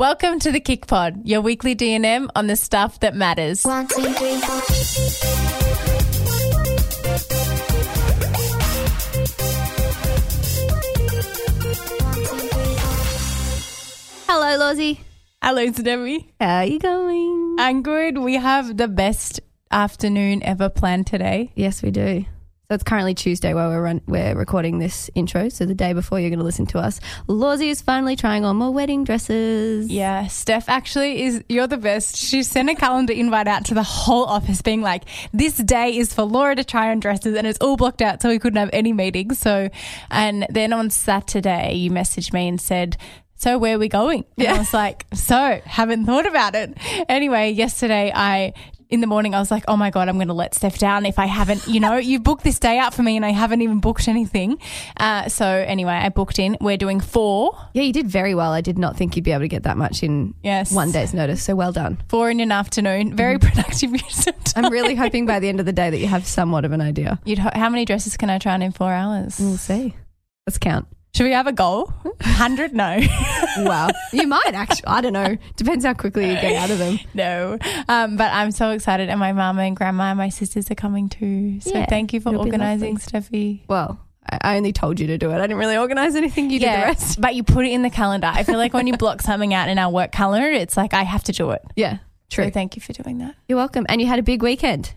Welcome to the KIC Pod, your weekly DNM on the stuff that matters. One, two, three, four. Hello, Lozzie. Hello, Debbie. How are you going? I'm good. We have the best afternoon ever planned today. yes, we do. So it's currently Tuesday while we're run- we're recording this intro. So the day before you're going to listen to us, Lozzie is finally trying on more wedding dresses. Yeah, Steph actually is, you're the best. She sent a calendar invite out to the whole office being like, this day is for Laura to try on dresses and it's all blocked out so we couldn't have any meetings. So, and then on Saturday, you messaged me and said, so where are we going? And I was like, so haven't thought about it. Anyway, yesterday I, in the morning, I was like, oh my God, I'm going to let Steph down if I haven't, you know, you booked this day out for me and I haven't even booked anything. Uh, so anyway, I booked in. We're doing four. Yeah, you did very well. I did not think you'd be able to get that much in Yes. one day's notice. So well done. four in an afternoon. Very productive use of time. I'm really hoping by the end of the day that you have somewhat of an idea. You'd ho- how many dresses can I try on in four hours? We'll see. Let's count. Should we have a goal? Hundred? No, Wow. you might actually. I don't know. Depends how quickly you get out of them. no. Um, but I'm so excited, and my mama and grandma and my sisters are coming too. So Yeah, thank you for organising, Steffi. Well, I only told you to do it. I didn't really organize anything. You did the rest. but you put it in the calendar. I feel like when you block something out in our work calendar, it's like I have to do it. Yeah, true. So thank you for doing that. You're welcome. And you had a big weekend.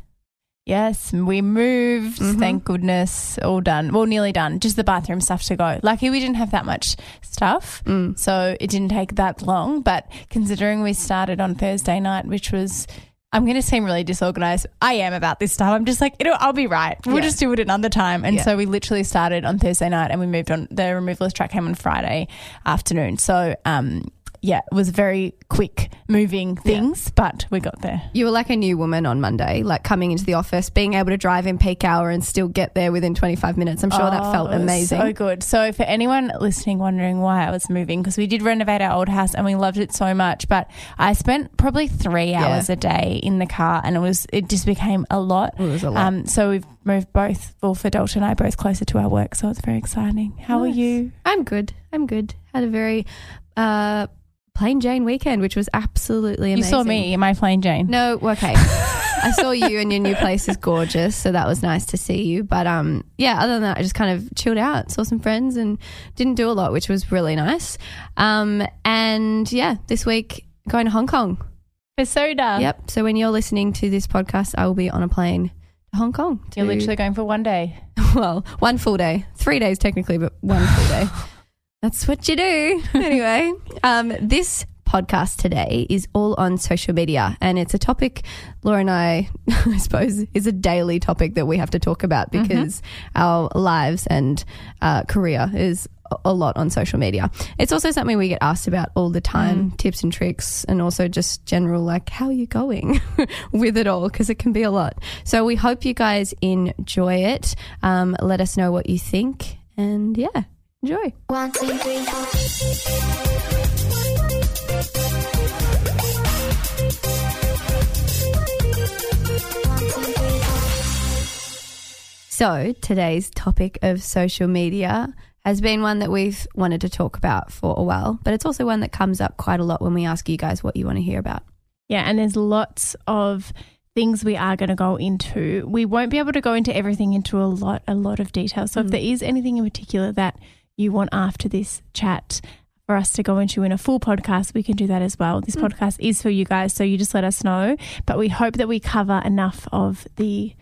Yes, we moved. Mhm. Thank goodness, all done. Well, nearly done. Just the bathroom stuff to go. Lucky we didn't have that much stuff, Mm. so it didn't take that long. But considering we started on Thursday night, which was, I'm going to seem really disorganized. I am about this stuff. I'm just like, you know, I'll be right. We'll Yeah. just do it another time. And Yeah. so we literally started on Thursday night, and we moved on. The removalist track came on Friday afternoon. So, um, yeah, it was very quick moving things, but we got there. You were like a new woman on Monday, like coming into the office, being able to drive in peak hour and still get there within 25 minutes. I'm sure that Oh, felt amazing. So good. So for anyone listening wondering why I was moving, because we did renovate our old house and we loved it so much, but I spent probably three Yeah. hours a day in the car and it was it just became a lot. It was a lot. Um, so we've moved both, well, for Delta and I, both closer to our work. So it's very exciting. How are you? I'm good. I'm good. Had a very uh, plain Jane weekend, which was absolutely amazing. You saw me in my plain Jane. No, okay. I saw you and your new place is gorgeous, so that was nice to see you. But um, yeah, other than that, I just kind of chilled out, saw some friends, and didn't do a lot, which was really nice. Um, and yeah, this week going to Hong Kong. For soda. Yep. So when you're listening to this podcast, I will be on a plane to Hong Kong. To, You're literally going for one day. well, one full day, three days technically, but one full day. That's what you do. Anyway, um, this podcast today is all on social media, and it's a topic Laura and I, I suppose, is a daily topic that we have to talk about because our lives and uh, career is a- lot on social media. It's also something we get asked about all the time, tips and tricks, and also just general like how are you going with it all because it can be a lot. So we hope you guys enjoy it. Um, let us know what you think, and yeah, enjoy. One, two, three, four. So, today's topic of social media has been one that we've wanted to talk about for a while, but it's also one that comes up quite a lot when we ask you guys what you want to hear about. Yeah, and there's lots of things we are going to go into. We won't be able to go into everything into a lot a lot of detail. So if mm. there is anything in particular that you want after this chat for us to go into in a full podcast, we can do that as well. This mm. podcast is for you guys, so you just let us know, but we hope that we cover enough of the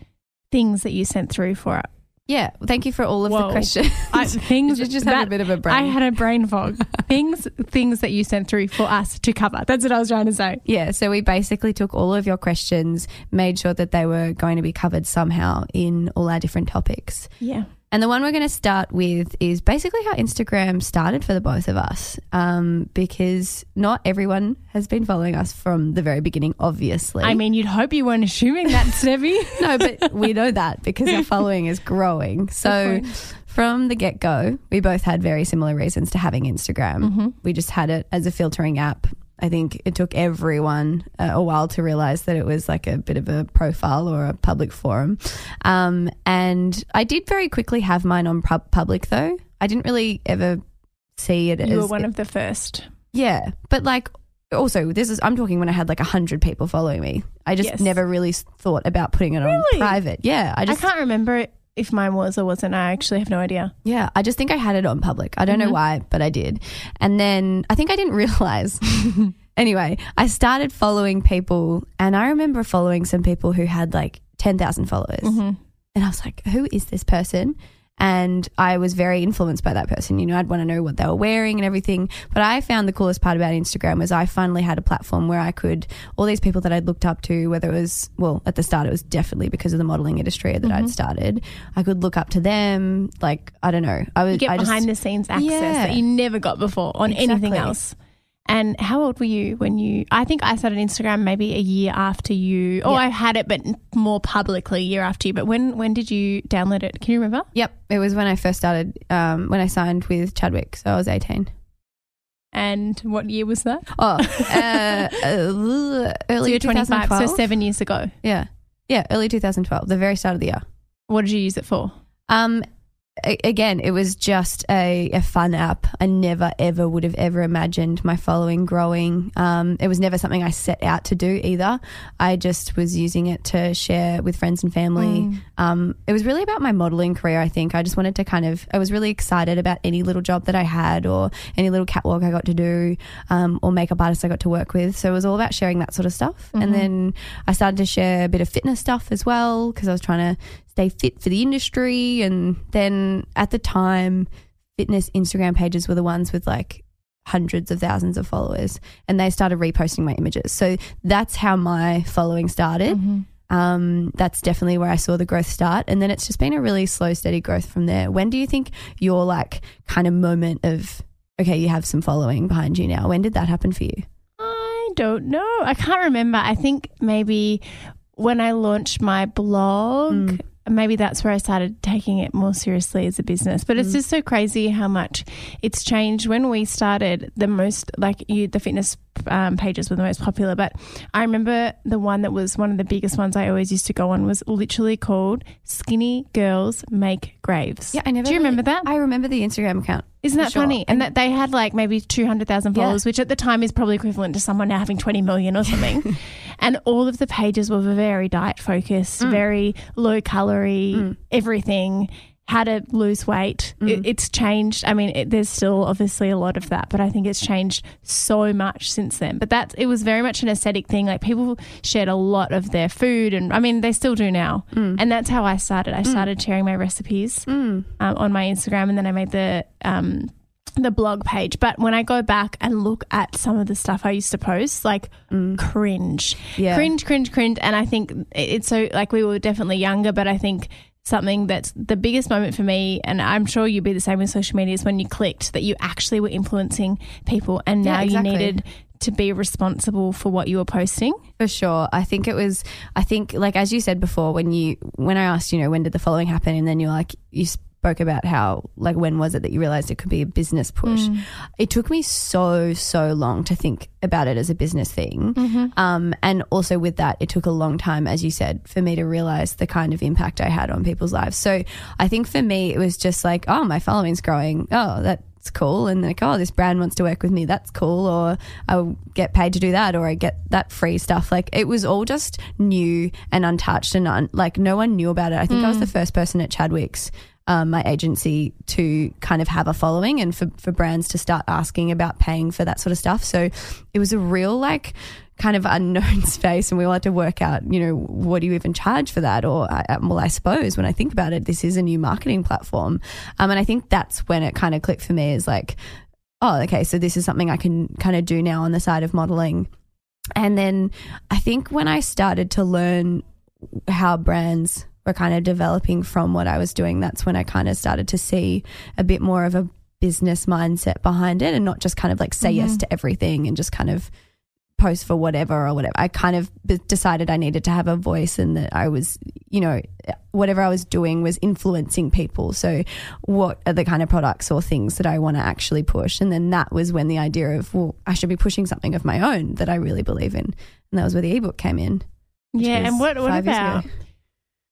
things that you sent through for it. Yeah, thank you for all of Whoa. the questions. I, things you just had that- a bit of a brain. I had a brain fog. things things that you sent through for us to cover. That's what I was trying to say. Yeah, so we basically took all of your questions, made sure that they were going to be covered somehow in all our different topics. Yeah. And the one we're going to start with is basically how Instagram started for the both of us, um, because not everyone has been following us from the very beginning, obviously. I mean, you'd hope you weren't assuming that, Stevie. no, but we know that because our following is growing. So from the get go, we both had very similar reasons to having Instagram. We just had it as a filtering app. I think it took everyone uh, a while to realize that it was like a bit of a profile or a public forum. Um, and I did very quickly have mine on pub- public though. I didn't really ever see it You were one of the first. yeah, but like also this is I'm talking when I had like a hundred people following me. I just Yes. never really thought about putting it on Really? private. Yeah, I I just can't remember if mine was or wasn't. I actually have no idea. yeah, I just think I had it on public. I don't know why, but I did. And then I think I didn't realize. anyway, I started following people, and I remember following some people who had like ten thousand followers. Mm-hmm. And I was like, who is this person? And I was very influenced by that person. You know, I'd want to know what they were wearing and everything. But I found the coolest part about Instagram was I finally had a platform where I could, all these people that I'd looked up to, whether it was, well, at the start, it was definitely because of the modeling industry that Mm-hmm. I'd started. I could look up to them. Like, I don't know. I was, You get I just, behind the scenes access Yeah. that you never got before on anything else. And how old were you when you? I think I started Instagram maybe a year after you. Oh, Yeah. I had it, but more publicly a year after you. But when when did you download it? Can you remember? Yep. It was when I first started, um, when I signed with Chadwick. So I was 18. And what year was that? Oh, uh, uh, So early 25, 2012. so seven years ago. Yeah. Yeah. Early 2012, the very start of the year. What did you use it for? Um, again, it was just a, a fun app. I never, ever would have ever imagined my following growing. Um, it was never something I set out to do either. I just was using it to share with friends and family. Um, it was really about my modeling career, I think. I just wanted to kind of, I was really excited about any little job that I had or any little catwalk I got to do um, or makeup artist I got to work with. So it was all about sharing that sort of stuff. And then I started to share a bit of fitness stuff as well because I was trying to stay fit for the industry. And then at the time, fitness Instagram pages were the ones with like hundreds of thousands of followers and they started reposting my images. So that's how my following started. Um, that's definitely where I saw the growth start. And then it's just been a really slow, steady growth from there. When do you think your like kind of moment of, okay, you have some following behind you now? When did that happen for you? I don't know. I can't remember. I think maybe when I launched my blog, Mm. Maybe that's where I started taking it more seriously as a business. But Mm. it's just so crazy how much it's changed. When we started, the most like you, the fitness um, pages were the most popular. But I remember the one that was one of the biggest ones I always used to go on was literally called "Skinny Girls Make Graves." Yeah, I never. Do you remember that? I remember the Instagram account. Isn't that sure. funny? And that they had like maybe 200,000 Yeah. followers, which at the time is probably equivalent to someone now having 20 million or something. and all of the pages were very diet focused, Mm. very low calorie, everything, how to lose weight. Mm. It, it's changed. I mean, it, there's still obviously a lot of that, but I think it's changed so much since then. But that it was very much an aesthetic thing. Like people shared a lot of their food, and I mean, they still do now. And that's how I started. I started sharing my recipes Mm. um, on my Instagram, and then I made the um, the blog page. But when I go back and look at some of the stuff I used to post, like cringe, Yeah. cringe, cringe, cringe, and I think it's so like we were definitely younger, but I think something that's the biggest moment for me, and I'm sure you'd be the same with social media, is when you clicked that you actually were influencing people, and Yeah, now exactly. you needed to be responsible for what you were posting. For sure. I think it was, I think, like, as you said before, when you, when I asked, you know, when did the following happen? And then you're like, you spoke about how, like, when was it that you realized it could be a business push? Mm. It took me so, so long to think about it as a business thing. Mm-hmm. Um, and also with that, it took a long time, as you said, for me to realize the kind of impact I had on people's lives. So I think for me, it was just like, oh, my following's growing. Oh, that, it's cool and like oh this brand wants to work with me that's cool or i'll get paid to do that or i get that free stuff like it was all just new and untouched and un- like no one knew about it i think i was mm. the first person at chadwick's um, my agency to kind of have a following and for, for brands to start asking about paying for that sort of stuff. So it was a real like kind of unknown space and we all had to work out you know what do you even charge for that? Or well i suppose when i think about it this is a new marketing platform. Um, and i think that's when it kind of clicked for me is like oh okay so this is something i can kind of do now on the side of modeling. And then i think when i started to learn how brands were kind of developing from what i was doing that's when i kind of started to see a bit more of a business mindset behind it and not just kind of like say yes mm-hmm. to everything and just kind of post for whatever or whatever. I kind of decided I needed to have a voice and that I was, you know, whatever I was doing was influencing people. So, what are the kind of products or things that I want to actually push? And then that was when the idea of, well, I should be pushing something of my own that I really believe in. And that was where the ebook came in. Yeah, and what what about.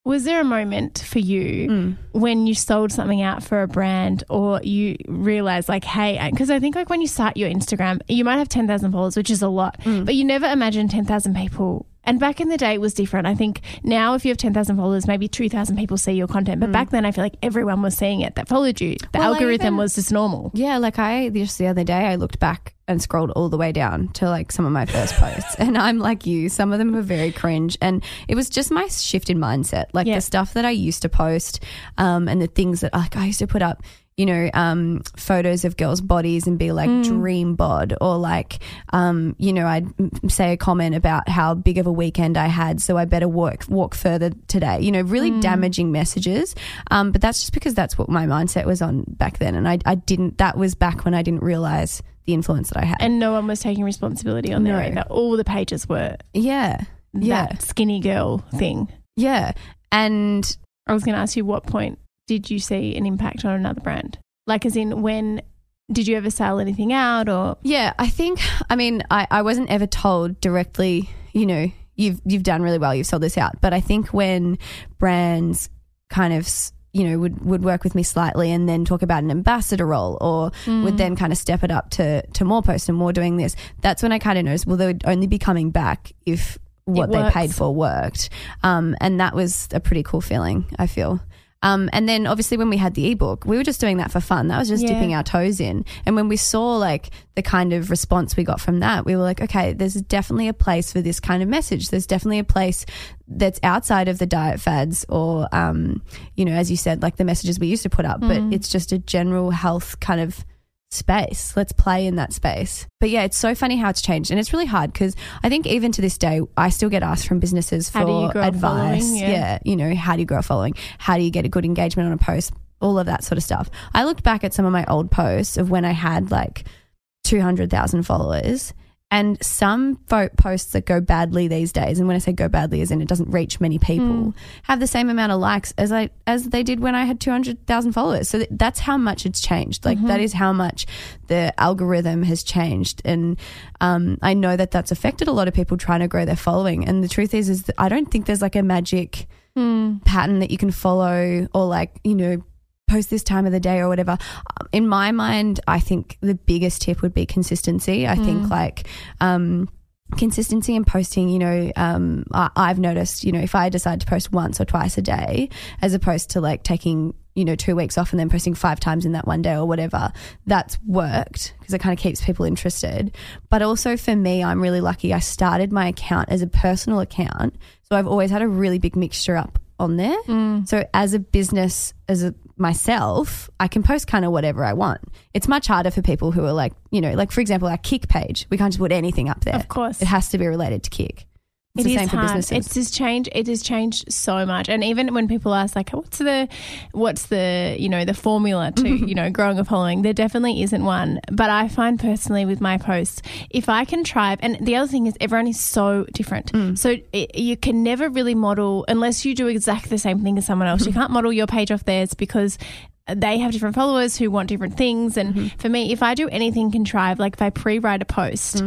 Was there a moment for you Mm. when you sold something out for a brand or you realized, like, hey, because I think, like, when you start your Instagram, you might have 10,000 followers, which is a lot, Mm. but you never imagine 10,000 people. And back in the day, it was different. I think now, if you have 10,000 followers, maybe 2,000 people see your content. But back then, I feel like everyone was seeing it that followed you. The Mm. Well, algorithm even- was just normal. Yeah, like I just the other day I looked back and scrolled all the way down to like some of my first posts. And I'm like you, some of them were very cringe. And it was just my shift in mindset. Like Yeah. the stuff that I used to post, um, and the things that like I used to put up, you know, um, photos of girls' bodies and be like dream bod or like, um, you know, I'd say a comment about how big of a weekend I had, so I better walk walk further today. You know, really damaging messages. Um, but that's just because that's what my mindset was on back then, and I, I didn't. That was back when I didn't realize the influence that I had. And no one was taking responsibility on No. their own. All the pages were yeah, yeah, that skinny girl thing. yeah, and I was going to ask you, what point did you see an impact on another brand? Like, as in, when did you ever sell anything out or? Yeah, I think. I mean, I, I wasn't ever told directly. You know, you've you've done really well. You've sold this out. But I think when brands kind of you know would would work with me slightly and then talk about an ambassador role or would then kind of step it up to to more posts and more doing this. That's when I kind of noticed. Well, they would only be coming back if what they paid for worked. Um, and that was a pretty cool feeling. I feel. Um, and then obviously when we had the ebook, we were just doing that for fun. That was just Yeah. dipping our toes in. And when we saw like the kind of response we got from that, we were like, okay, there's definitely a place for this kind of message. There's definitely a place that's outside of the diet fads or, um, you know, as you said, like the messages we used to put up, but it's just a general health kind of space. Let's play in that space. But yeah, it's so funny how it's changed. And it's really hard because I think even to this day, I still get asked from businesses for How do you grow advice. Yeah. yeah, you know, how do you grow a following? How do you get a good engagement on a post? All of that sort of stuff. I looked back at some of my old posts of when I had like 200,000 followers and some fo- posts that go badly these days and when I say go badly as in it doesn't reach many people hmm. have the same amount of likes as I as they did when I had 200,000 followers. So th- that's how much it's changed. Like that mm-hmm. is how much the algorithm has changed. And um, I know that that's affected a lot of people trying to grow their following. And the truth is is that I don't think there's like a magic hmm. pattern that you can follow or like, you know, post this time of the day or whatever. Um, In my mind, I think the biggest tip would be consistency. I think like, um, consistency in posting, you know, um, I, I've noticed, you know, if I decide to post once or twice a day, as opposed to like taking, you know, two weeks off and then posting five times in that one day or whatever, that's worked because it kind of keeps people interested. But also for me, I'm really lucky. I started my account as a personal account. So I've always had a really big mixture up on there. So as a business, as a myself, I can post kind of whatever I want. It's much harder for people who are like, you know, like for example, our KIC page. We can't just put anything up there. Of course. it has to be related to KIC. It's It the is hard. It's just changed. It has changed so much. And even when people ask, like, what's the, what's the, you know, the formula to, you know, growing a following, there definitely isn't one. But I find personally with my posts, if I can try, and the other thing is everyone is so different. So it, you can never really model unless you do exactly the same thing as someone else. You can't model your page off theirs because they have different followers who want different things. And for me, if I do anything contrived, like if I pre-write a post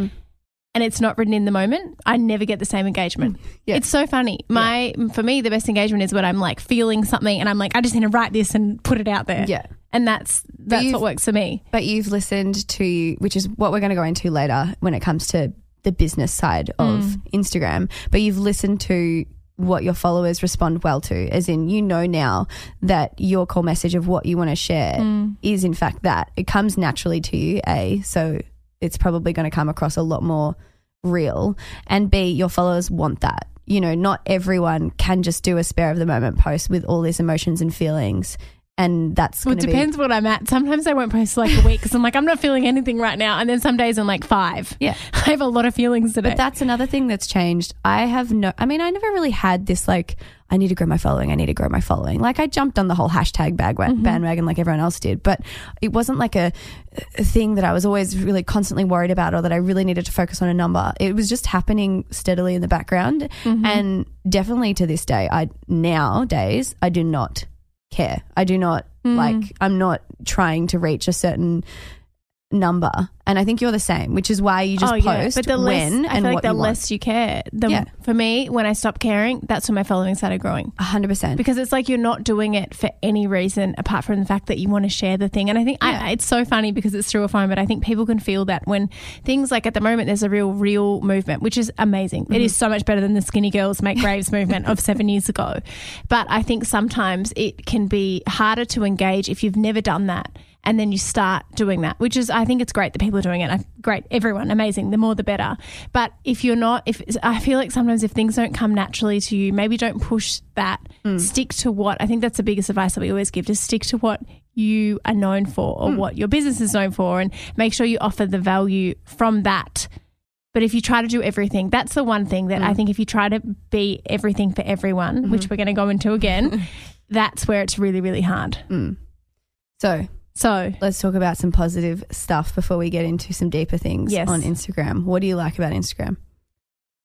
and it's not written in the moment, I never get the same engagement. Mm, yeah. It's so funny. My for me, the best engagement is when I'm like feeling something and I'm like, I just need to write this and put it out there. Yeah. and that's that's what works for me. but you've listened to, which is what we're going to go into later when it comes to the business side of mm. Instagram. But you've listened to what your followers respond well to, as in you know now that your core message of what you want to share mm. is in fact that it comes naturally to you. A so it's probably going to come across a lot more real, and B your followers want that. You know, not everyone can just do a spare of the moment post with all these emotions and feelings. And that's Well, it to be depends what I'm at. Sometimes I won't post for like a week because I'm like, I'm not feeling anything right now. And then some days I'm like five. Yeah. I have a lot of feelings today. But that's another thing that's changed. I have no, I mean, I never really had this like, I need to grow my following. I need to grow my following. Like I jumped on the whole hashtag bag mm-hmm. bandwagon like everyone else did, but it wasn't like a, a thing that I was always really constantly worried about or that I really needed to focus on a number. It was just happening steadily in the background. Mm-hmm. And definitely to this day, I nowadays, I do not care. I do not mm. like, I'm not trying to reach a certain number, and I think you're the same, which is why you just oh, post But the when less, I and feel like what the you want. less you care, the Yeah. for me when I stopped caring, that's when my following started growing. A hundred percent. because it's like you're not doing it for any reason apart from the fact that you want to share the thing. And I think Yeah. I, it's so funny because it's through a phone, but I think people can feel that when things like at the moment there's a real, real movement, which is amazing. It is mm-hmm. so much better than the skinny girls make graves movement of seven years ago. But I think sometimes it can be harder to engage if you've never done that. And then you start doing that, which is, I think it's great that people are doing it. I, great, everyone, amazing. The more, the better. But if you're not, if I feel like sometimes if things don't come naturally to you, maybe don't push that. Hmm. Stick to what I think that's the biggest advice that we always give: just stick to what you are known for or hmm. what your business is known for, and make sure you offer the value from that. But if you try to do everything, that's the one thing that I hmm. think if you try to be everything for everyone, which we're going to go into again, that's where it's really, really hard. So So let's talk about some positive stuff before we get into some deeper things Yes. on Instagram. What do you like about Instagram?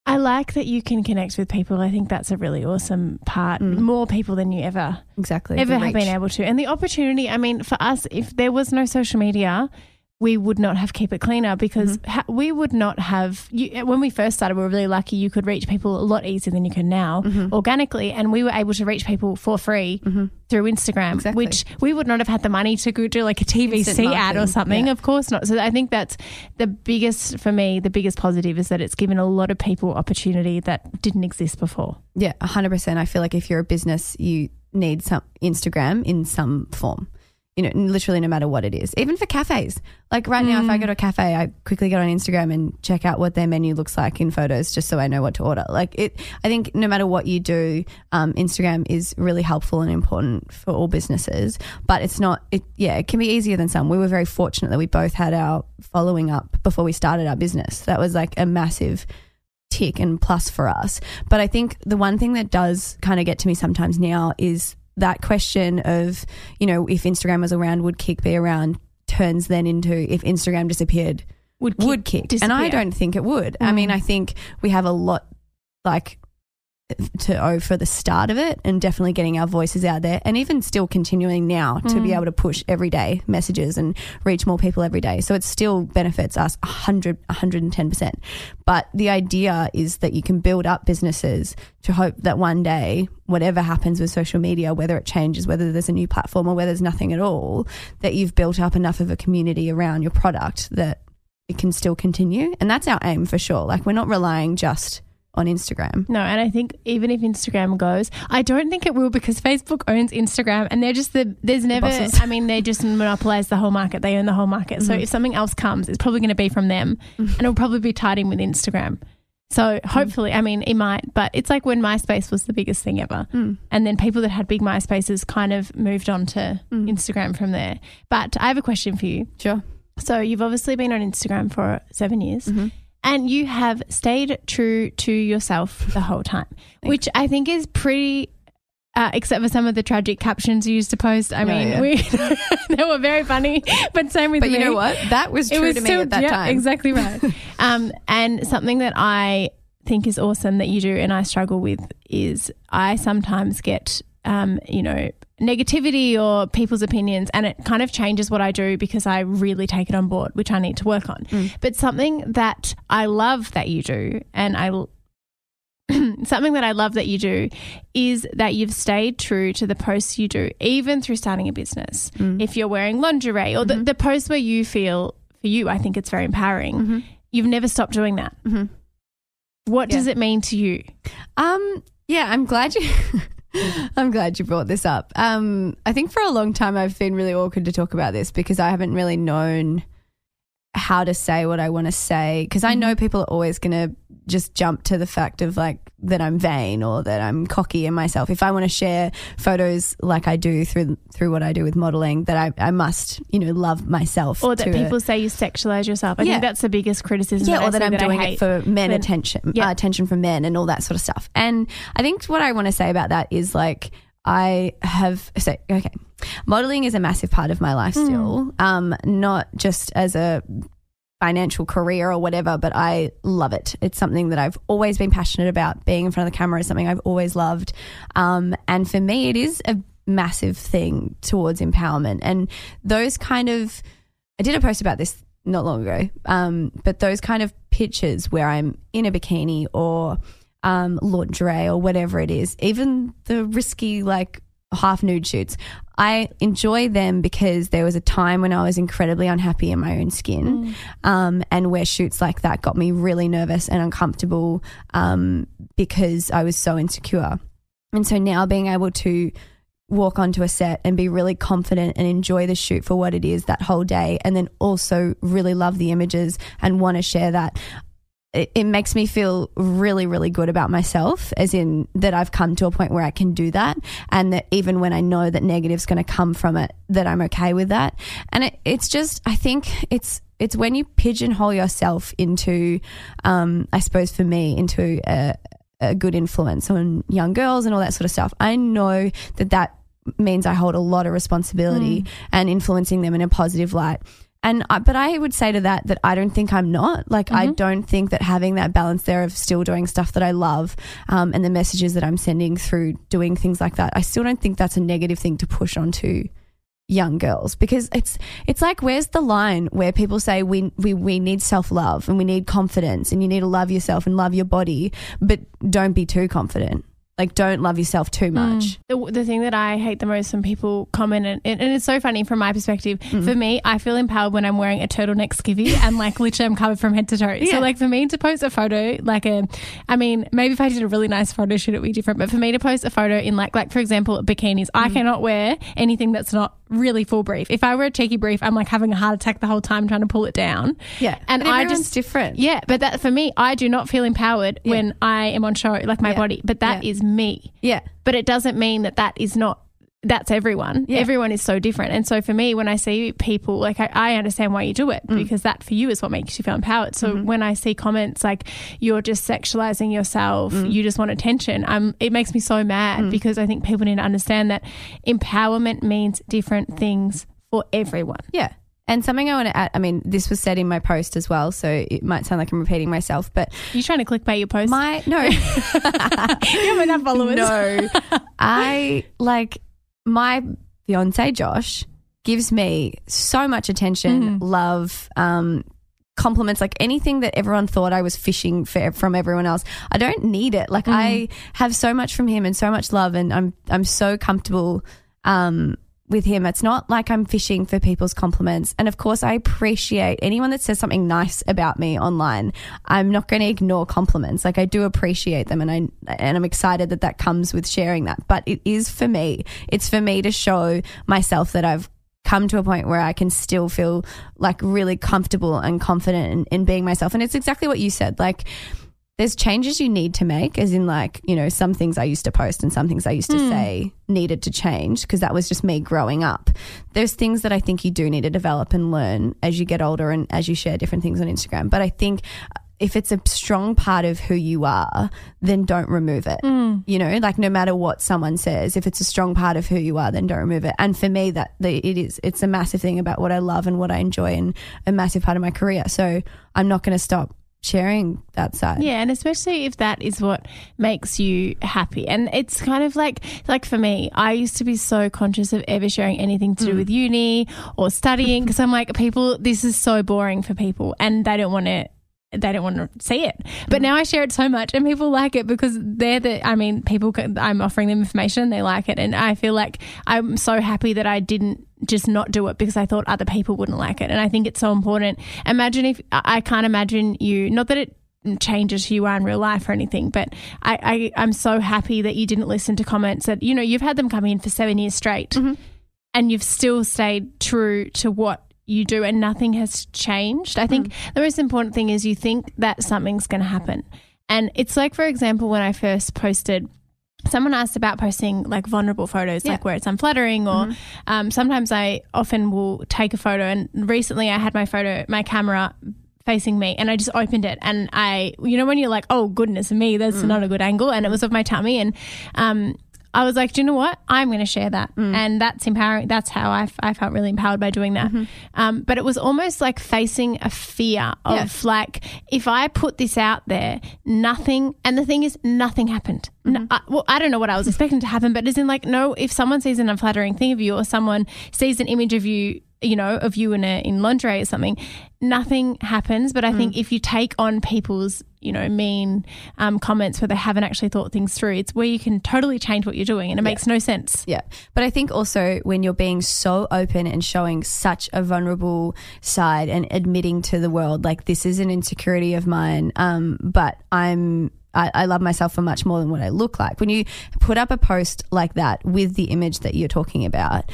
I like that you can connect with people. I think that's a really awesome part. Mm. More people than you ever Exactly. ever have been able to. And the opportunity, I mean, for us, if there was no social media, we would not have Keep It Cleaner because Mm-hmm. ha- we would not have. You, when we first started, we were really lucky. You could reach people a lot easier than you can now Mm-hmm. organically. And we were able to reach people for free through Instagram, Exactly. which we would not have had the money to go do like a TVC ad or something. yeah. Of course not. So I think that's the biggest, for me, the biggest positive is that it's given a lot of people opportunity that didn't exist before. Yeah, hundred percent. I feel like if you're a business, you need some Instagram in some form. You know, literally no matter what it is. Even for cafes. Like right now, if I go to a cafe, I quickly get on Instagram and check out what their menu looks like in photos, just so I know what to order. Like it, I think no matter what you do, um, Instagram is really helpful and important for all businesses. But it's not. It yeah, it can be easier than some. We were very fortunate that we both had our following up before we started our business. That was like a massive tick and plus for us. But I think the one thing that does kind of get to me sometimes now is that question of, you know, if Instagram was around, would KIC be around? Turns then into if Instagram disappeared, Would KIC? would KIC? And I don't think it would. I mean, mm. I think we have a lot like to owe for the start of it and definitely getting our voices out there and even still continuing now to be mm. able to push everyday messages and reach more people every day. So it still benefits us 100, 110%. But the idea is that you can build up businesses to hope that one day, whatever happens with social media, whether it changes, whether there's a new platform or whether there's nothing at all, that you've built up enough of a community around your product that it can still continue. And that's our aim for sure. Like we're not relying just on Instagram. No, and I think even if Instagram goes, I don't think it will because Facebook owns Instagram and they're just the there's never bosses. I mean they just monopolize the whole market. They own the whole market. Mm-hmm. So if something else comes, it's probably going to be from them and it'll probably be tied in with Instagram. So Mm. hopefully, I mean, it might, but it's like when MySpace was the biggest thing ever. Mm. And then people that had big MySpaces kind of moved on to Mm. Instagram from there. But I have a question for you. Sure. So you've obviously been on Instagram for seven years. Mm-hmm. And you have stayed true to yourself the whole time, which I think is pretty. Uh, except for some of the tragic captions you used to post. I mean, yeah. we they were very funny, but same with But me. you know what? That was true to me still- at that yeah, time. Exactly right. um, and something that I think is awesome that you do, and I struggle with, is I sometimes get, um, you know, negativity or people's opinions, and it kind of changes what I do because I really take it on board, which I need to work on. Mm. But something that I love that you do, and I. Something that I love that you do is that you've stayed true to the posts you do, even through starting a business. Mm. If you're wearing lingerie or Mm-hmm. the, the posts where you feel, for you, I think it's very empowering. You've never stopped doing that. Mhm. What Yeah. does it mean to you? Um, yeah, I'm glad you. I'm glad you brought this up. Um, I think for a long time I've been really awkward to talk about this because I haven't really known how to say what I want to say because I know people are always going to just jump to the fact of like that I'm vain or that I'm cocky in myself. If I want to share photos like I do through through what I do with modeling, that I, I must you know love myself Or that to a- people say you sexualize yourself. I Yeah. think that's the biggest criticism. yeah, that or that I'm that doing it for men When- attention, Yeah. uh, attention from men, and all that sort of stuff. And I think what I want to say about that is like I have so okay, modeling is a massive part of my life still. Um, not just as a financial career or whatever, but I love it. It's something that I've always been passionate about. Being in front of the camera is something I've always loved. Um, and for me, it is a massive thing towards empowerment. And those kind of, I did a post about this not long ago. Um, but those kind of pictures where I'm in a bikini or um, lingerie or whatever it is, even the risky like half nude shoots, I enjoy them because there was a time when I was incredibly unhappy in my own skin, um, and where shoots like that got me really nervous and uncomfortable um, because I was so insecure. And so now being able to walk onto a set and be really confident and enjoy the shoot for what it is that whole day, and then also really love the images and want to share that. It, it makes me feel really, really good about myself, as in that I've come to a point where I can do that, and that even when I know that negative's going to come from it, that I'm okay with that. And it, it's just, I think it's it's when you pigeonhole yourself into, um, I suppose for me, into a, a good influence on young girls and all that sort of stuff. I know that that means I hold a lot of responsibility and influencing them in a positive light. And I, but I would say to that that I don't think I'm not. Like I don't think that having that balance there of still doing stuff that I love um, and the messages that I'm sending through doing things like that. I still don't think that's a negative thing to push onto young girls. Because it's it's like where's the line where people say we we, we need self-love and we need confidence and you need to love yourself and love your body but don't be too confident like don't love yourself too much The, the thing that I hate the most when people comment, and, and it's so funny from my perspective. Mm. For me, I feel empowered when I'm wearing a turtleneck skivvy and like literally I'm covered from head to toe. Yeah. So like for me to post a photo, like a, I mean, maybe if I did a really nice photo shoot, it would be different. But for me to post a photo in like, like for example, bikinis, Mm. I cannot wear anything that's not really full brief. If I wear a cheeky brief, I'm like having a heart attack the whole time trying to pull it down. yeah And I just different Yeah, but that for me, I do not feel empowered Yeah. when I am on show, like my Yeah. body. But that Yeah. is me yeah but it doesn't mean that that is not that's everyone Yeah. everyone is so different and so for me when i see people like i, I understand why you do it Mm. because that for you is what makes you feel empowered so Mm-hmm. when i see comments like you're just sexualizing yourself Mm. you just want attention um, it makes me so mad because i think people need to understand that empowerment means different things for everyone Yeah. And something I want to add, I mean, this was said in my post as well, so it might sound like I'm repeating myself, but you trying to clickbait your post my, no, you have enough followers no, I like my fiance Josh gives me so much attention, love, um, compliments, like anything that everyone thought I was fishing for from everyone else. I don't need it. Like I have so much from him and so much love, and I'm I'm so comfortable. Um, with him. It's not like I'm fishing for people's compliments. And of course, I appreciate anyone that says something nice about me online. I'm not going to ignore compliments. Like I do appreciate them and I and I'm excited that that comes with sharing that. But it is for me. It's for me to show myself that I've come to a point where I can still feel like really comfortable and confident in, in being myself. And it's exactly what you said. Like there's changes you need to make, as in, like, you know, some things I used to post and some things I used to hmm. say needed to change because that was just me growing up. There's things that I think you do need to develop and learn as you get older and as you share different things on Instagram. But I think uh, if it's a strong part of who you are, then don't remove it. Hmm. You know, like no matter what someone says, if it's a strong part of who you are, then don't remove it. And for me, that the, it is, it's a massive thing about what I love and what I enjoy and a massive part of my career. So I'm not going to stop sharing that side. Yeah, and especially if that is what makes you happy. And it's kind of like like for me, I used to be so conscious of ever sharing anything to do mm. with uni or studying because I'm like people this is so boring for people and they don't want to they don't want to see it. But now I share it so much and people like it because they're the, I mean, people, I'm offering them information and they like it. And I feel like I'm so happy that I didn't just not do it because I thought other people wouldn't like it. And I think it's so important. Imagine if, I can't imagine you, not that it, changes who you are in real life or anything. But I, I, I'm so happy that you didn't listen to comments that, you know, you've had them come in for seven years straight mm-hmm. and you've still stayed true to what you do and nothing has changed. I think the most important thing is you think that something's going to happen. And it's like, for example, when I first posted someone asked about posting like vulnerable photos, like where it's unflattering, or um, sometimes I often will take a photo. And recently, I had my photo, my camera facing me, and I just opened it, and I, you know, when you're like, oh goodness me, that's not a good angle, and it was of my tummy, and um, I was like, do you know what? I'm going to share that. Mm. And that's empowering. That's how I, I felt really empowered by doing that. Mm-hmm. Um, but it was almost like facing a fear of Yeah. like, if I put this out there, nothing, and the thing is, nothing happened. No, mm-hmm. I, well, I don't know what I was expecting to happen, but as in like, no, if someone sees an unflattering thing of you or someone sees an image of you you know, of you in a in lingerie or something, nothing happens. But I Mm. think if you take on people's, you know, mean um, comments where they haven't actually thought things through, it's where you can totally change what you're doing, and it makes no sense. Yeah. But I think also when you're being so open and showing such a vulnerable side and admitting to the world, like, this is an insecurity of mine, um, but I'm. I, I love myself for much more than what I look like. When you put up a post like that with the image that you're talking about,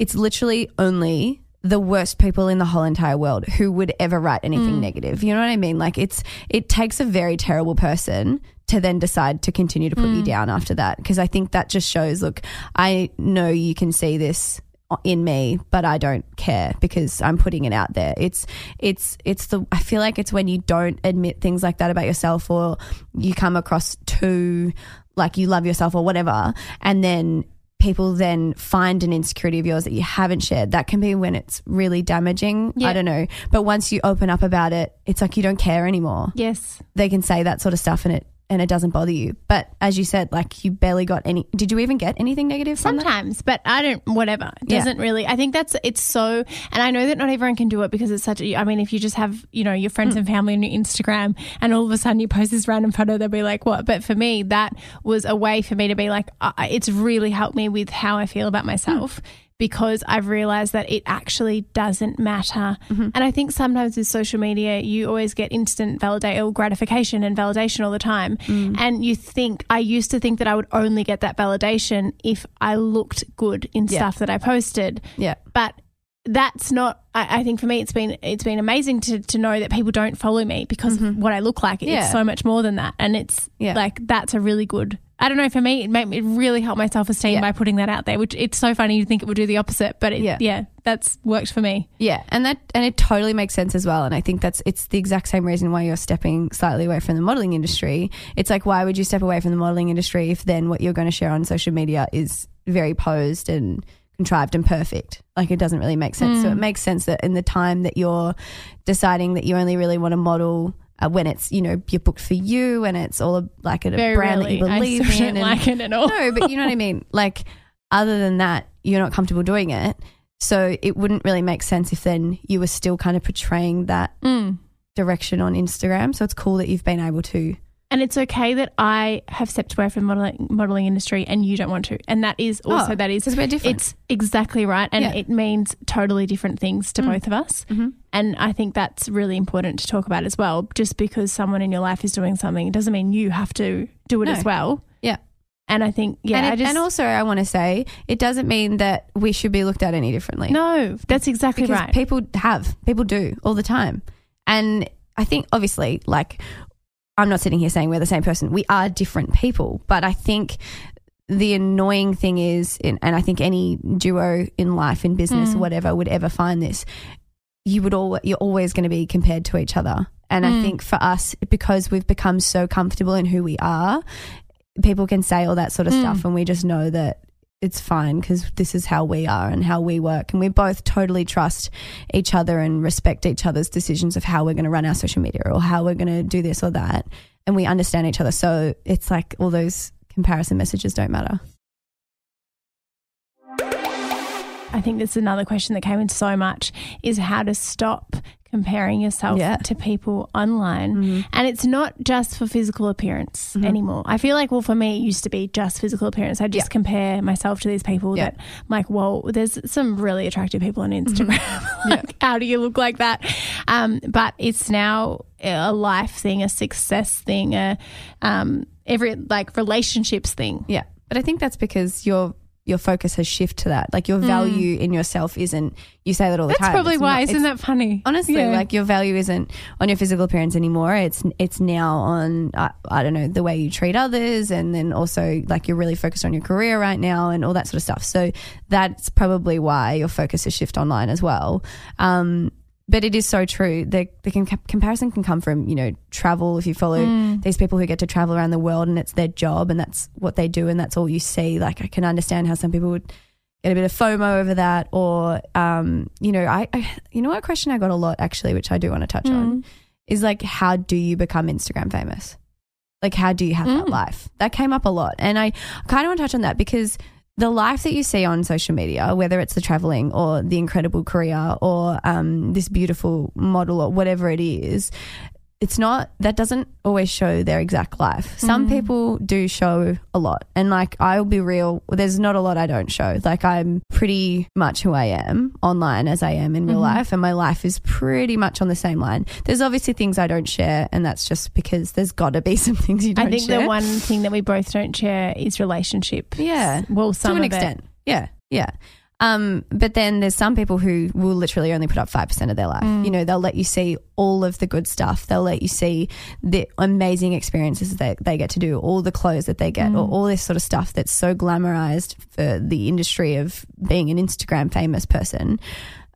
it's literally only the worst people in the whole entire world who would ever write anything mm. negative. You know what I mean? Like it's it takes a very terrible person to then decide to continue to put you mm. down after that because I think that just shows look, I know you can see this in me but I don't care because I'm putting it out there. It's it's it's the I feel like it's when you don't admit things like that about yourself or you come across too like you love yourself or whatever and then people then find an insecurity of yours that you haven't shared. That can be when it's really damaging. I don't know. But once you open up about it, it's like you don't care anymore. Yes. They can say that sort of stuff and it and it doesn't bother you. But as you said, like you barely got any did you even get anything negative? Sometimes, but I don't. Whatever It doesn't really. I think that's it's so, and I know that not everyone can do it because it's such. a I mean, if you just have you know your Mm. friends and family on your Instagram, and all of a sudden you post this random photo, they'll be like, "What?" But for me, that was a way for me to be like, uh, it's really helped me with how I feel about myself. Because I've realized that it actually doesn't matter. Mm-hmm. And I think sometimes with social media, you always get instant validate gratification and validation all the time. Mm. And you think, I used to think that I would only get that validation if I looked good in Yeah. stuff that I posted. Yeah. But that's not I, I think for me it's been it's been amazing to, to know that people don't follow me because of what I look like. Mm-hmm. Yeah. It's so much more than that. And it's Yeah. like that's a really good I don't know, for me it made me it really help my self esteem Yeah. by putting that out there, which it's so funny you think it would do the opposite. But it, Yeah. yeah. that's worked for me. Yeah, and that and it totally makes sense as well. And I think that's it's the exact same reason why you're stepping slightly away from the modeling industry. It's like why would you step away from the modeling industry if then what you're going to share on social media is very posed and contrived and perfect? Like it doesn't really make sense. So it makes sense that in the time that you're deciding that you only really want to model. Uh, when it's you know you're booked for you and it's all like a Very brand rarely. that you I believe still in don't and- like it at all. no, but you know what I mean. Like, other than that, you're not comfortable doing it. So it wouldn't really make sense if then you were still kind of portraying that Mm. direction on Instagram. So it's cool that you've been able to. And it's okay that I have stepped away from modeling modeling industry and you don't want to. And that is also Oh, that is we're different. It's exactly right, and Yeah. it means totally different things to both of us. Mhm. And I think that's really important to talk about as well. Just because someone in your life is doing something doesn't mean you have to do it No. as well. Yeah. And I think yeah, and, it- I just and also, I want to say it doesn't mean that we should be looked at any differently. no, that's exactly because right. people have, people do all the time. And I think, obviously, like, I'm not sitting here saying we're the same person. We are different people. But I think the annoying thing is, and and I think any duo in life, in business, Mm. whatever, would ever find this, you would all, you're always going to be compared to each other. And I Mm. think for us, because we've become so comfortable in who we are, people can say all that sort of Mm. stuff, and we just know that it's fine because this is how we are and how we work. And we both totally trust each other and respect each other's decisions of how we're going to run our social media or how we're going to do this or that. And we understand each other. So it's like all those comparison messages don't matter. I think that's another question that came in so much is how to stop comparing yourself Yeah. to people online. And it's not just for physical appearance Mm-hmm. anymore. I feel like, well, for me, it used to be just physical appearance. I just Yeah. compare myself to these people Yeah. that, I'm like, well, there's some really attractive people on Instagram. Mm-hmm. like, how do you look like that? Um, but it's now a life thing, a success thing, a um, every like relationships thing. Yeah. But I think that's because your your focus has shifted to that. Like your value in yourself isn't you say that all the Mm. That's time. probably It's why. not- Isn't that funny? honestly Yeah. like your value isn't on your physical appearance anymore it's it's now on I, I don't know the way you treat others and then also like you're really focused on your career right now and all that sort of stuff so that's probably why your focus has shifted online as well um but it is so true. The, the com- comparison can come from, you know, travel. If you follow Mm. these people who get to travel around the world and it's their job and that's what they do and that's all you see, like I can understand how some people would get a bit of FOMO over that. Or, um, you know, I, I, you know, what a question I got a lot actually, which I do want to touch on, is like, how do you become Instagram famous? Like, how do you have that Mm. life? That came up a lot. And I kind of want to touch on that because the life that you see on social media, whether it's the traveling or the incredible career or um, this beautiful model or whatever it is, it's not that doesn't always show their exact life. Some mm. people do show a lot, and like I'll be real, there's not a lot I don't show. Like I'm pretty much who I am online as I am in real mm-hmm. life, and my life is pretty much on the same line. There's obviously things I don't share, and that's just because there's got to be some things you don't. I think share. the one thing that we both don't share is relationship. Yeah. Well, some to an of it. extent. Yeah, yeah. Um, but then there's some people who will literally only put up 5% of their life. Mm. You know, they'll let you see all of the good stuff. They'll let you see the amazing experiences that they get to do, all the clothes that they get, or Mm. all this sort of stuff that's so glamorized for the industry of being an Instagram famous person.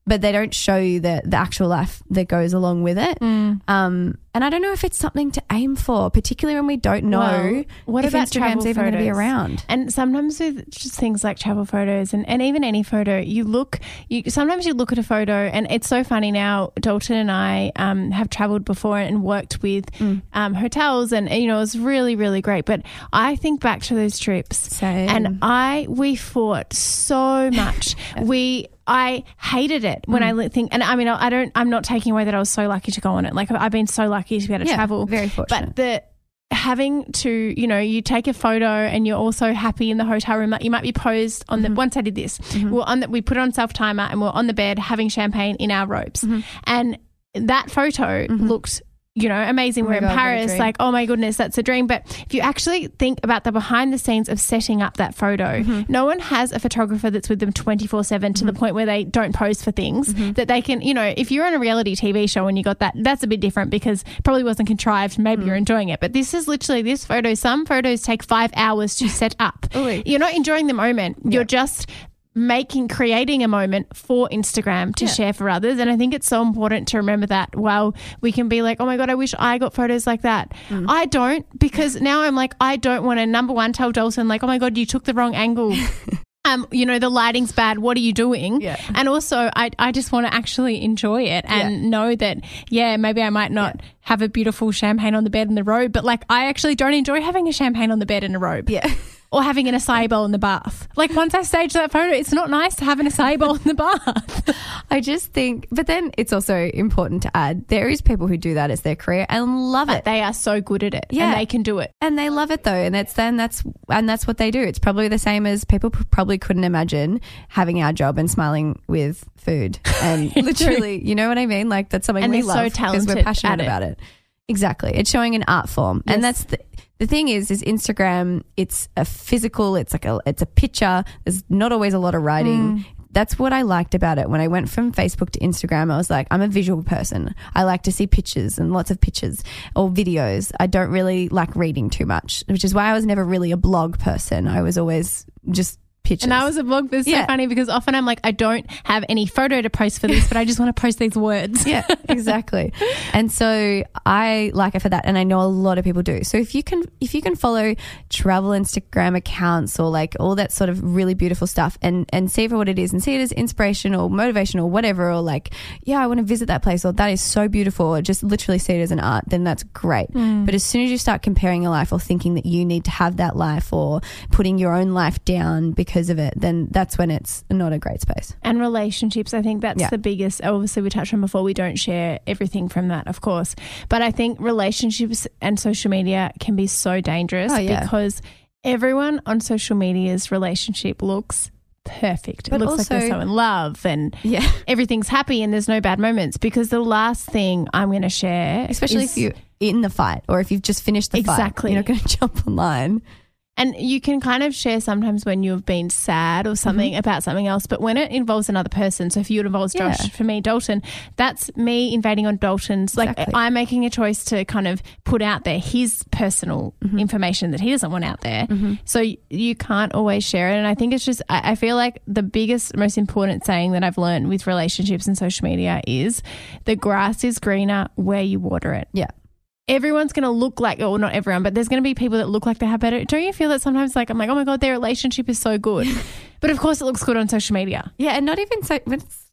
But they don't show you the, the actual life that goes along with it. Mm. Um, and I don't know if it's something to aim for, particularly when we don't know Well, what if about Instagram's even going to be around. And sometimes with just things like travel photos and, and even any photo, you look, you sometimes you look at a photo and it's so funny now. Dalton and I um, have traveled before and worked with Mm. um, hotels and, you know, it was really, really great. But I think back to those trips Same. and I, we fought so much. we, I hated it when I Mm. li- think, and I mean, I I don't, I'm not taking away that I was so lucky to go on it. Like I've been so lucky to be able to Yeah, travel. very fortunate. But the having to, you know, you take a photo and you're also happy in the hotel room. Like you might be posed on Mm-hmm. the. Once I did this, we we're on that. We put it on self timer and we're on the bed having champagne in our robes, Mm-hmm. and that photo looked. You know, amazing. Oh We're in God, Paris. Like, oh my goodness, that's a dream. But if you actually think about the behind the scenes of setting up that photo, Mm-hmm. no one has a photographer that's with them 24 7 to the point where they don't pose for things Mm-hmm. that they can, you know, if you're on a reality TV show and you got that, that's a bit different because probably wasn't contrived. Maybe Mm. you're enjoying it. But this is literally this photo. Some photos take five hours to set up. Ooh. You're not enjoying the moment. You're just making creating a moment for Instagram to Yeah. share for others and I think it's so important to remember that while we can be like oh my god I wish I got photos like that Mm. I don't because now I'm like I don't want to number one tell Dalton like oh my god you took the wrong angle um you know the lighting's bad what are you doing Yeah. and also I, I just want to actually enjoy it and Yeah. know that yeah maybe I might not have a beautiful champagne on the bed in the robe but like I actually don't enjoy having a champagne on the bed in a robe Yeah. or having an acai bowl in the bath. Like once I staged that photo, it's not nice to have an acai bowl in the bath. I just think, but then it's also important to add there is people who do that as their career and love But it. they are so good at it, Yeah. and they can do it. And they love it though, and that's then that's and that's what they do. It's probably the same as people probably couldn't imagine having our job and smiling with food, and literally, you know what I mean? Like that's something And we so love because talented we're passionate at it. about it. Exactly, it's showing an art form, Yes. and that's the the thing is, is Instagram. It's a physical. It's like a it's a picture. There's not always a lot of writing. Mm. That's what I liked about it. When I went from Facebook to Instagram, I was like, I'm a visual person. I like to see pictures and lots of pictures or videos. I don't really like reading too much, which is why I was never really a blog person. I was always just pictures. And I was a blog. That's Yeah. so funny because often I'm like, I don't have any photo to post for this, but I just want to post these words. yeah, exactly. And so I like it for that, and I know a lot of people do. So if you can, if you can follow travel Instagram accounts or like all that sort of really beautiful stuff, and and see for what it is, and see it as inspiration or motivation or whatever, or like, yeah, I want to visit that place, or that is so beautiful, or just literally see it as an art, then that's great. Hmm. But as soon as you start comparing your life or thinking that you need to have that life or putting your own life down because of it, then that's when it's not a great space. And relationships, I think that's Yeah. the biggest. Obviously, we touched on before. We don't share everything from that, of course, but I think relationships and social media can be so dangerous Oh, yeah. because everyone on social media's relationship looks perfect. But it looks like they're so in love and Yeah. everything's happy and there's no bad moments. Because the last thing I'm going to share, especially if you're in the fight or if you've just finished the Exactly. fight. You're not going to jump online. And you can kind of share sometimes when you've been sad or something mm-hmm. about something else, but when it involves another person, so if you involves Josh, Yeah. for me, Dalton, that's me invading on Dalton's. Like Exactly. I'm making a choice to kind of put out there his personal mm-hmm. information that he doesn't want out there. Mm-hmm. So you can't always share it. And I think it's just, I, I feel like the biggest, most important saying that I've learned with relationships and social media is the grass is greener where you water it Yeah. Everyone's going to look like, or not everyone, but there's going to be people that look like they have better. Don't you feel that sometimes, like, I'm like, oh my God, their relationship is so good. but of course, it looks good on social media. Yeah. And not even so,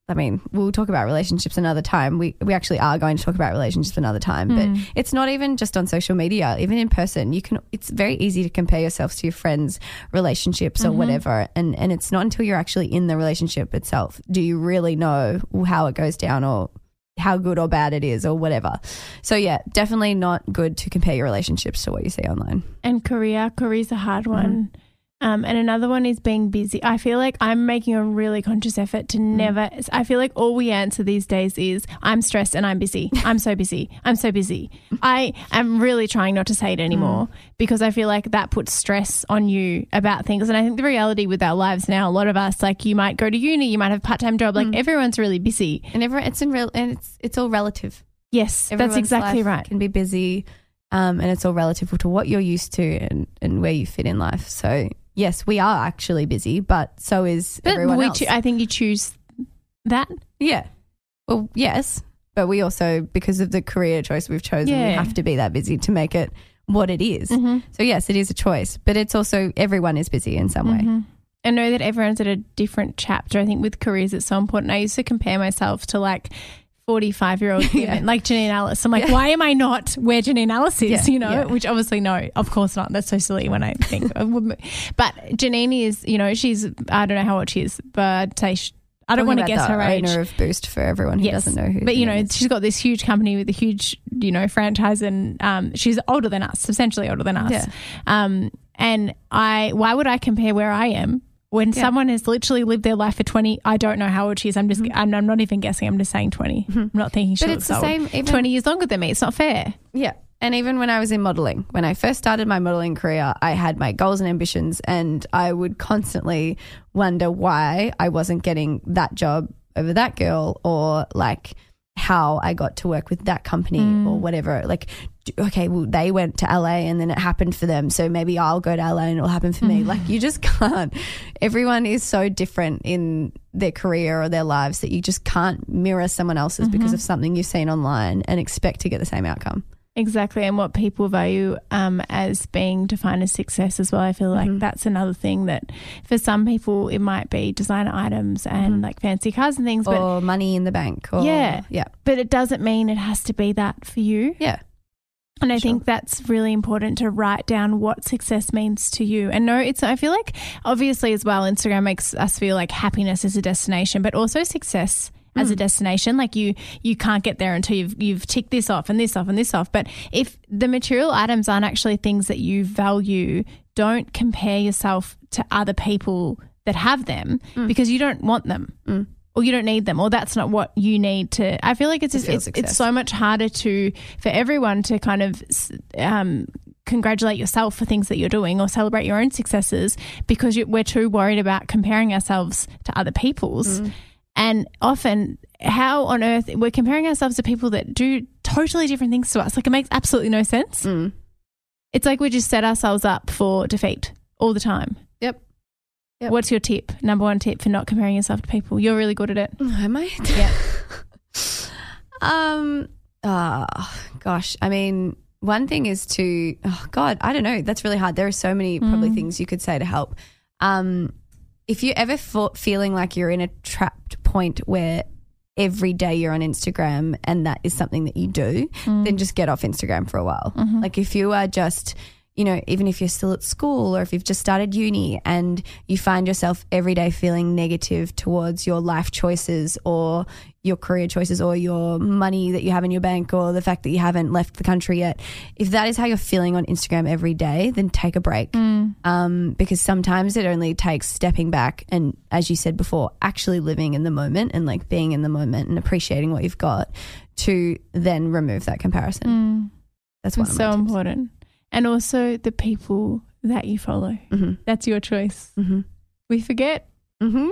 I mean, we'll talk about relationships another time. We we actually are going to talk about relationships another time, but mm. it's not even just on social media. Even in person, you can. It's very easy to compare yourself to your friends' relationships or mm-hmm. whatever, and and it's not until you're actually in the relationship itself do you really know how it goes down or how good or bad it is or whatever. So yeah, definitely not good to compare your relationships to what you see online. And career, career's a hard one. Mm-hmm. Um, and another one is being busy. I feel like I'm making a really conscious effort to never. I feel like all we answer these days is I'm stressed and I'm busy. I'm so busy. I'm so busy. I am really trying not to say it anymore because I feel like that puts stress on you about things. And I think the reality with our lives now, a lot of us, like you might go to uni, you might have a part time job, like everyone's really busy. And everyone, it's in real, and it's it's all relative. Yes, that's exactly right. Can be busy, um, and it's all relative to what you're used to and, and where you fit in life. So yes, we are actually busy, but so is But everyone we else. choo- I think you choose that. yeah, well, yes, but we also because of the career choice we've chosen, we Yeah. have to be that busy to make it what it is. Mm-hmm. So yes, it is a choice, but it's also everyone is busy in some way. Mm-hmm. I know that everyone's at a different chapter. I think with careers, it's so important. I used to compare myself to like 45 year old women, like Janine Allis. I'm like, why am I not where Janine Allis is? Yeah, you know, yeah. which obviously, no, of course not. That's so silly when I think of women. But Janine is, you know, she's, I don't know how old she is, but I'd I don't want to guess her age. Owner of Boost for everyone who doesn't know who. But you know, is. she's got this huge company with a huge, you know, franchise, and um, she's older than us, substantially older than us. Yeah. Um, and I, why would I compare where I am when Yeah. someone has literally lived their life for twenty? I don't know how old she is. I'm just, Mm-hmm. I'm, I'm not even guessing. I'm just saying 20 I'm not thinking she But it's the old. same even- Twenty years longer than me. It's not fair. Yeah. And even when I was in modeling, when I first started my modeling career, I had my goals and ambitions, and I would constantly wonder why I wasn't getting that job over that girl, or like how I got to work with that company or whatever. Like, okay, well, they went to LA and then it happened for them. So maybe I'll go to LA and it'll happen for me. Like, you just can't. Everyone is so different in their career or their lives that you just can't mirror someone else's because of something you've seen online and expect to get the same outcome. Exactly, and what people value um, as being defined as success as well. I feel Mm-hmm. like that's another thing that for some people it might be designer items and like fancy cars and things, but Mm-hmm. or money in the bank. Or, Yeah. yeah, but it doesn't mean it has to be that for you. yeah, And I Sure. think that's really important to write down what success means to you. And no, it's, I feel like obviously as well, Instagram makes us feel like happiness is a destination, but also success as Mm. a destination. Like you, you can't get there until you've, you've ticked this off and this off and this off. But if the material items aren't actually things that you value, don't compare yourself to other people that have them Mm. because you don't want them. Or you don't need them, or that's not what you need to. I feel like it's feel it's, it's so much harder to for everyone to kind of um, congratulate yourself for things that you're doing or celebrate your own successes because you, we're too worried about comparing ourselves to other people's. Mm. And often, how on earth we're comparing ourselves to people that do totally different things to us? Like it makes absolutely no sense. Mm. It's like we just set ourselves up for defeat all the time. Yep. What's your tip? Number one tip for not comparing yourself to people. You're really good at it. Am I? Yeah. um. Oh gosh. I mean, one thing is to. Oh God, I don't know. That's really hard. There are so many probably things you could say to help. Um, if you're ever fe- feeling like you're in a trapped point where every day you're on Instagram and that is something that you do, then just get off Instagram for a while. Like if you are just, you know, even if you're still at school or if you've just started uni and you find yourself every day feeling negative towards your life choices or your career choices or your money that you have in your bank or the fact that you haven't left the country yet, if that is how you're feeling on Instagram every day, then take a break. Um, because sometimes it only takes stepping back and, as you said before, actually living in the moment and like being in the moment and appreciating what you've got to then remove that comparison. That's one so tips. important. And also the people that you follow. Mhm. That's your choice. Mhm. We forget. Mm-hmm.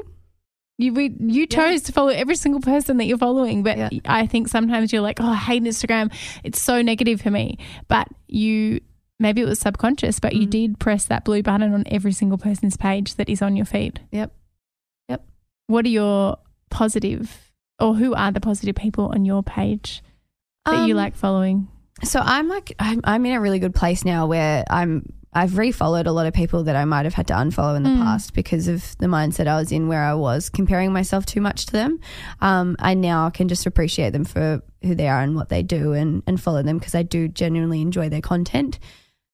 You we, you chose to follow every single person that you're following, but Yeah. I think sometimes you're like, oh, I hate Instagram. It's so negative for me. But you maybe it was subconscious, but you Mm. did press that blue button on every single person's page that is on your feed. Yep. Yep. What are your positive, or who are the positive people on your page that you Um, like following? So I'm like I'm, I'm in a really good place now where I'm I've refollowed a lot of people that I might have had to unfollow in the Mm. past because of the mindset I was in where I was comparing myself too much to them. Um, I now can just appreciate them for who they are and what they do and, and follow them because I do genuinely enjoy their content.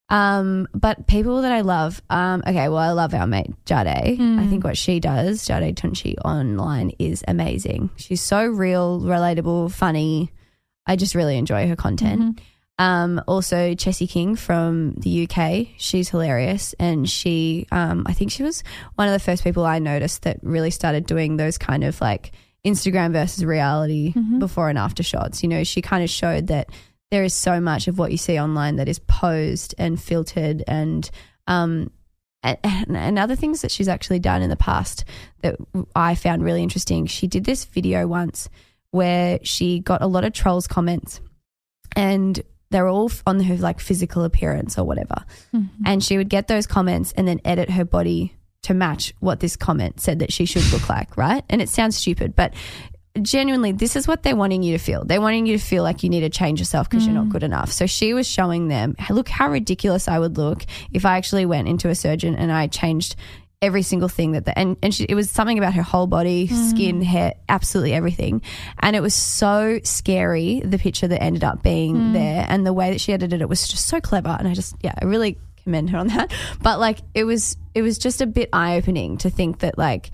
Um, but people that I love, um, okay, well, I love our mate Jade. I think what she does, Jade Tunchi online, is amazing. She's so real, relatable, funny. I just really enjoy her content. Um, also, Chessie King from the UK, she's hilarious, and she, um, I think she was one of the first people I noticed that really started doing those kind of like Instagram versus reality before and after shots. You know, she kind of showed that there is so much of what you see online that is posed and filtered and um and, and other things that she's actually done in the past that I found really interesting. She did this video once where she got a lot of trolls comments and they're all on her like physical appearance or whatever. Mm-hmm. And she would get those comments and then edit her body to match what this comment said that she should look like, right? And it sounds stupid, but genuinely, this is what they're wanting you to feel. They're wanting you to feel like you need to change yourself because you're not mm. good enough. So she was showing them, look how ridiculous I would look if I actually went into a surgeon and I changed every single thing that the, and and she, it was something about her whole body, mm. skin, hair, absolutely everything, and it was so scary. The picture that ended up being mm. there and the way that she edited it was just so clever, and I just yeah, I really commend her on that. But like it was it was just a bit eye opening to think that like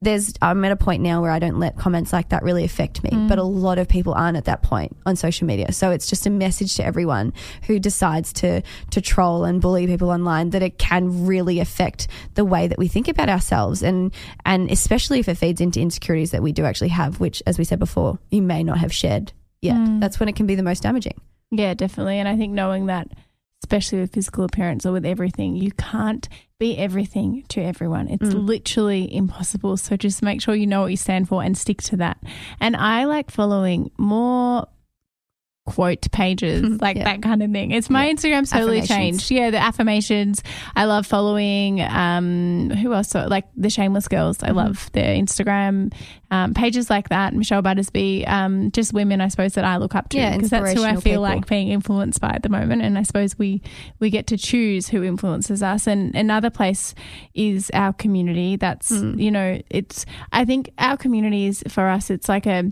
there's I'm at a point now where I don't let comments like that really affect me, but a mm. lot of people aren't at that point on social media. So it's just a message to everyone who decides to to troll and bully people online that it can really affect the way that we think about ourselves and and especially if it feeds into insecurities that we do actually have, which as we said before, you may not have shared yet. Mm. That's when it can be the most damaging. Yeah, definitely. And I think knowing that, especially with physical appearance or with everything, you can't be everything to everyone. It's mm. literally impossible. So just make sure you know what you stand for and stick to that. And I like following more quote pages, like Yeah. that kind of thing. It's my Instagram's totally changed. Yeah, the affirmations. I love following um who else like the shameless girls. I love their Instagram um, pages like that. Michelle Battersby, um, just women I suppose that I look up to Yeah, because that's who I feel people. like being influenced by at the moment. And I suppose we we get to choose who influences us. And another place is our community. That's Hmm. you know, it's I think our community is for us. It's like a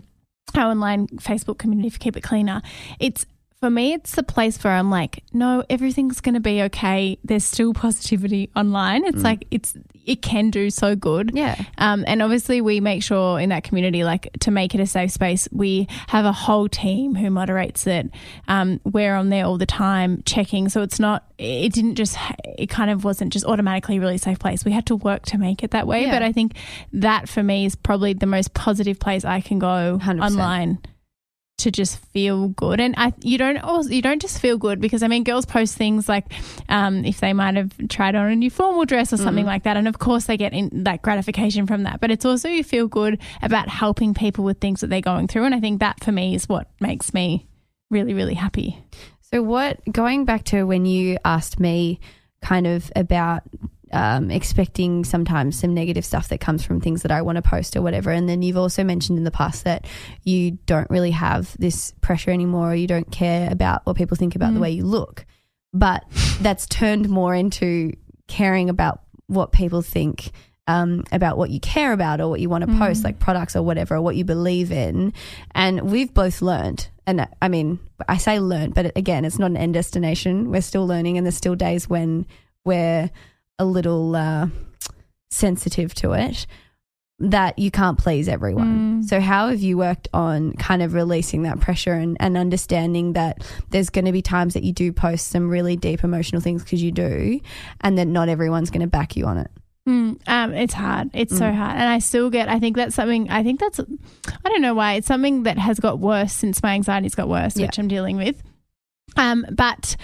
our online Facebook community for Keep It Cleaner. It's for me, it's the place where I'm like, no, everything's going to be okay. There's still positivity online. It's like it's it can do so good. Yeah. Um, and obviously, we make sure in that community, like to make it a safe space, we have a whole team who moderates it. Um, we're on there all the time checking. So it's not, it didn't just, it kind of wasn't just automatically a really safe place. We had to work to make it that way. Yeah. But I think that for me is probably the most positive place I can go 100%. online to just feel good. And I you don't also you don't just feel good because I mean girls post things like um, if they might have tried on a new formal dress or Mm. something like that. And of course they get in that gratification from that. But it's also you feel good about helping people with things that they're going through. And I think that for me is what makes me really really happy. So, what, going back to when you asked me kind of about um, expecting sometimes some negative stuff that comes from things that I want to post or whatever, and then you've also mentioned in the past that you don't really have this pressure anymore, or you don't care about what people think about the way you look. But that's turned more into caring about what people think um, about what you care about or what you want to post, like products or whatever, or what you believe in. And we've both learned, and I mean, I say learned, but again, it's not an end destination. We're still learning, and there's still days when we're a little uh, sensitive to it. That you can't please everyone. So, how have you worked on kind of releasing that pressure and, and understanding that there's going to be times that you do post some really deep emotional things because you do, and that not everyone's going to back you on it? Mm, um, it's hard. It's so hard. And I still get, I think that's something, I think that's, I don't know why, it's something that has got worse since my anxiety's got worse, Yeah. which I'm dealing with. Um, but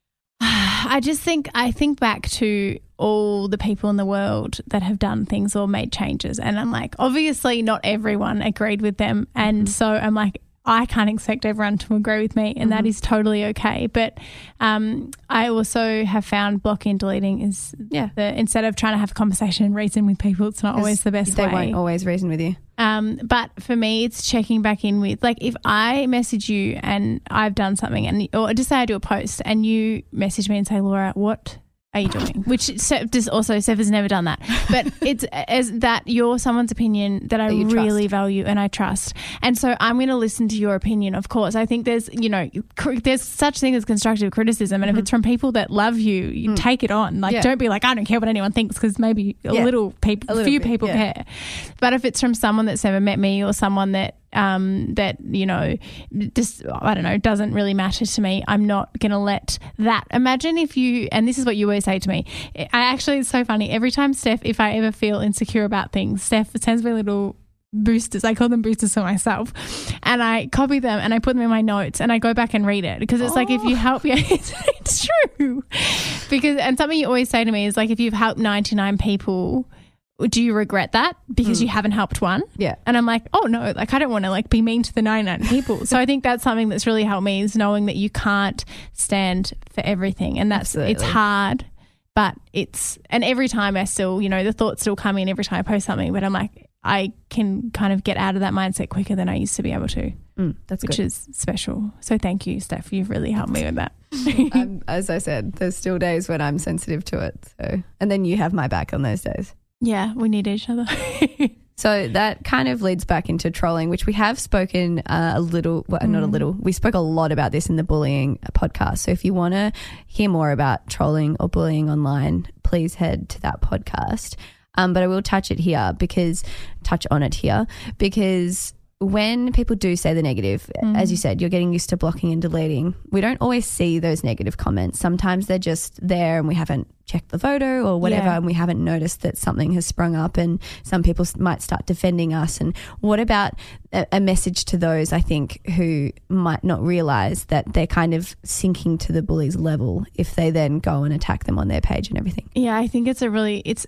I just think, I think back to all the people in the world that have done things or made changes. And I'm like, obviously, not everyone agreed with them. And so I'm like, I can't expect everyone to agree with me, and that is totally okay. But um, I also have found blocking and deleting is Yeah. the instead of trying to have a conversation and reason with people, it's not always the best They way. won't always reason with you. Um, but for me, it's checking back in with like if I message you and I've done something, and or just say I do a post and you message me and say, Laura, what are you doing? Which just also Steph has never done that, but it's as that you're someone's opinion that I That really trust. value and I trust, and so I'm going to listen to your opinion. Of course, I think there's you know cr- there's such thing as constructive criticism, and if it's from people that love you, you take it on. Like Mm-hmm. Mm. Yeah. don't be like I don't care what anyone thinks because maybe a Yeah. little people, A little few bit, people yeah. care, but if it's from someone that's never met me or someone that um, that you know just I don't know doesn't really matter to me. I'm not going to let that. Imagine if you and this is what you always say to me. I actually it's so funny every time Steph, if I ever feel insecure about things, Steph sends me little boosters. I call them boosters for myself, and I copy them and I put them in my notes and I go back and read it because it's like if you help, yeah, it's, it's true. Because and something you always say to me is like if you've helped 99 people. Do you regret that because you haven't helped one? Yeah. And I'm like, oh no, like I don't want to like be mean to the 99 people. so I think that's something that's really helped me is knowing that you can't stand for everything. And that's, it's hard, but it's, and every time I still, you know, the thoughts still come in every time I post something, but I'm like, I can kind of get out of that mindset quicker than I used to be able to, Mm, that's which good. is special. So thank you, Steph. You've really helped me with that. um, as I said, there's still days when I'm sensitive to it. So, and then you have my back on those days. Yeah, we need each other. So that kind of leads back into trolling, which we have spoken uh, a little, well, not a little. We spoke a lot about this in the bullying podcast. So if you want to hear more about trolling or bullying online, please head to that podcast. Um, but I will touch it here because touch on it here because when people do say the negative, as you mm. said, you're getting used to blocking and deleting. We don't always see those negative comments. Sometimes they're just there and we haven't checked the photo or whatever, Yeah. and we haven't noticed that something has sprung up, and some people might start defending us. And what about a, a message to those, I think, who might not realize that they're kind of sinking to the bully's level if they then go and attack them on their page and everything? Yeah, I think it's a really it's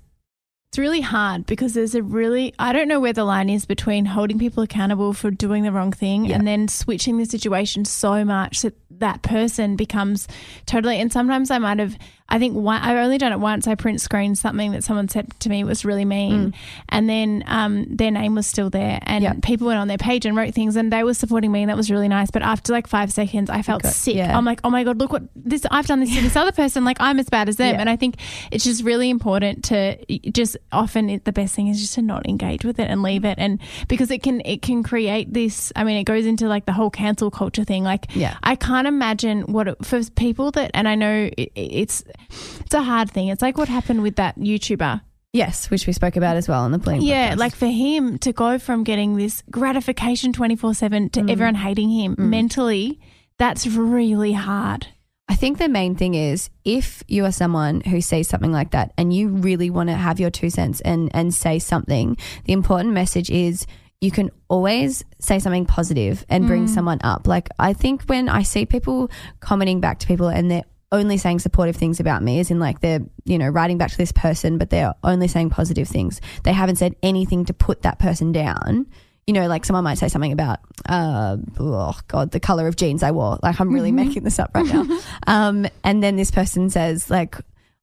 it's really hard because there's a really I don't know where the line is between holding people accountable for doing the wrong thing Yeah. and then switching the situation so much that that person becomes totally and sometimes I might have I think one, I've only done it once. I print screen something that someone said to me was really mean, and then um, their name was still there, and Mm. Yeah. people went on their page and wrote things, and they were supporting me, and that was really nice. But after like five seconds, I felt sick. yeah. I'm like, oh my god, look what this I've done this to this other person. Like I'm as bad as them, Yeah. and I think it's just really important to just often it, the best thing is just to not engage with it and leave it, and because it can it can create this. I mean, it goes into like the whole cancel culture thing. Like, Yeah. I can't imagine what it, for people that, and I know it, it's it's a hard thing. It's like what happened with that YouTuber. Yes, which we spoke about as well on the plane. Yeah, podcast. like for him to go from getting this gratification 24 7 to Mm. everyone hating him mentally, that's really hard. I think the main thing is if you are someone who sees something like that and you really want to have your two cents and, and say something, the important message is you can always say something positive and bring someone up. Like I think when I see people commenting back to people and they're only saying supportive things about me, as in like they're, you know, writing back to this person, but they're only saying positive things. They haven't said anything to put that person down you know, like someone might say something about, uh, oh God, the color of jeans I wore. Like I'm really making this up right now. Um, and then this person says like,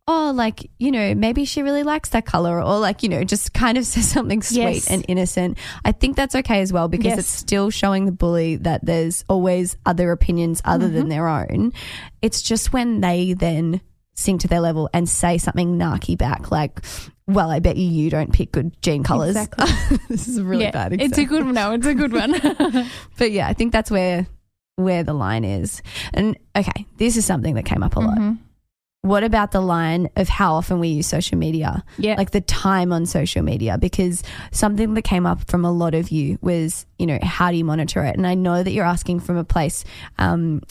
oh, like, you know, maybe she really likes that color or like, you know, just kind of says something sweet Yes. and innocent. I think that's okay as well because Yes. it's still showing the bully that there's always other opinions other than their own. It's just when they then sink to their level and say something narky back, like, well, I bet you you don't pick good jean colors. Exactly. this is a really yeah, bad It's a good one. No, it's a good one. But yeah, I think that's where where the line is. And okay, this is something that came up a lot. Mhm. What about the line of how often we use social media? Yeah. Like the time on social media because something that came up from a lot of you was, you know, how do you monitor it? And I know that you're asking from a place um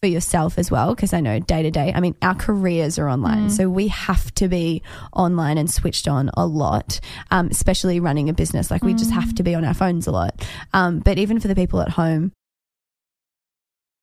for yourself as well because I know day to day. I mean, our careers are online, so we have to be online and switched on a lot, um, especially running a business. Like we just have to be on our phones a lot. Um, but even for the people at home,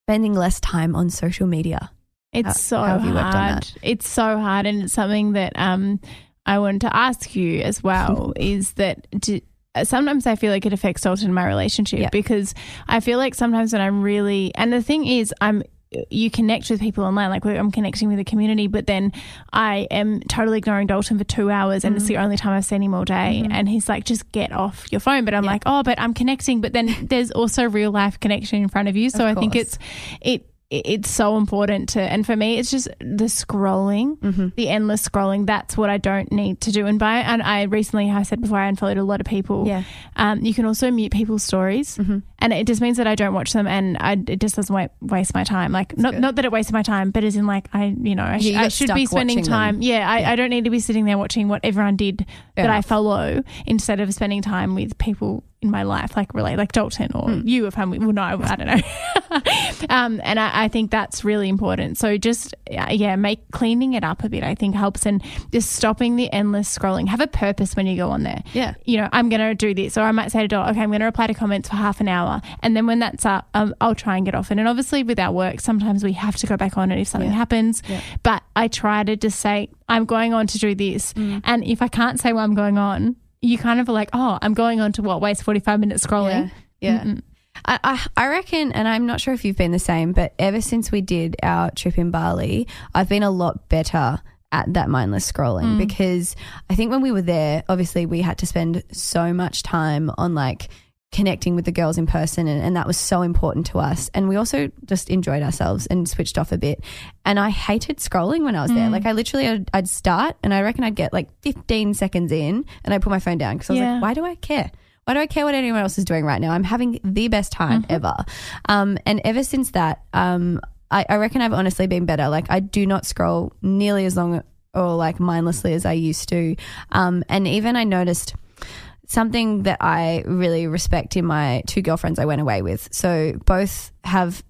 spending less time on social media. It's How- so how have you worked on hard. It's so hard, and it's something that um, I wanted to ask you as well. is that do, sometimes I feel like it affects Dalton in my relationship Yeah. because I feel like sometimes when I'm really, and the thing is, I'm. You connect with people online, like I'm connecting with the community, but then I am totally ignoring Dalton for two hours, and Mm. it's the only time I've seen him all day. Mm-hmm. And he's like, "Just get off your phone." But I'm like, "Oh, but I'm connecting." But then there's also real life connection in front of you, so Of I think it's it it's so important to. And for me, it's just the scrolling, Mm-hmm. the endless scrolling. That's what I don't need to do. And by and I recently, I said before, I unfollowed a lot of people. Yeah. Um, you can also mute people's stories, Mm-hmm. and it just means that I don't watch them, and I, it just doesn't wa- waste my time. Like not good. not that it wastes my time, but as in like I, you know, I, sh- you I should be spending time. Yeah, I, Yeah. I don't need to be sitting there watching what everyone did that I follow instead of spending time with people in my life, like really, like Dalton or Hmm. you, if I'm, well, no, I don't know. um, and I, I think that's really important. So just, uh, yeah, make cleaning it up a bit, I think helps and just stopping the endless scrolling. Have a purpose when you go on there. Yeah. You know, I'm going to do this, or I might say to Dot, okay, I'm going to reply to comments for half an hour. And then when that's up, um, I'll try and get off it. And obviously with our work, sometimes we have to go back on it if something Yeah. happens. Yeah. But I try to just say, I'm going on to do this. Mm. And if I can't say what I'm going on, you kind of are like, oh, I'm going on to what, waste 45 minutes scrolling. Yeah. Mm-mm. I, I, I reckon, and I'm not sure if you've been the same, but ever since we did our trip in Bali, I've been a lot better at that mindless scrolling mm. because I think when we were there, obviously we had to spend so much time on like connecting with the girls in person and, and that was so important to us and we also just enjoyed ourselves and switched off a bit and i hated scrolling when i was there like i literally I'd, I'd start and i reckon i'd get like 15 seconds in and i put my phone down because i was Yeah. like why do i care why do I care what anyone else is doing right now? I'm having the best time ever. Um, and ever since that, um, I, I reckon I've honestly been better. Like I do not scroll nearly as long or like mindlessly as I used to. Um, and even I noticed something that I really respect in my two girlfriends I went away with. So both have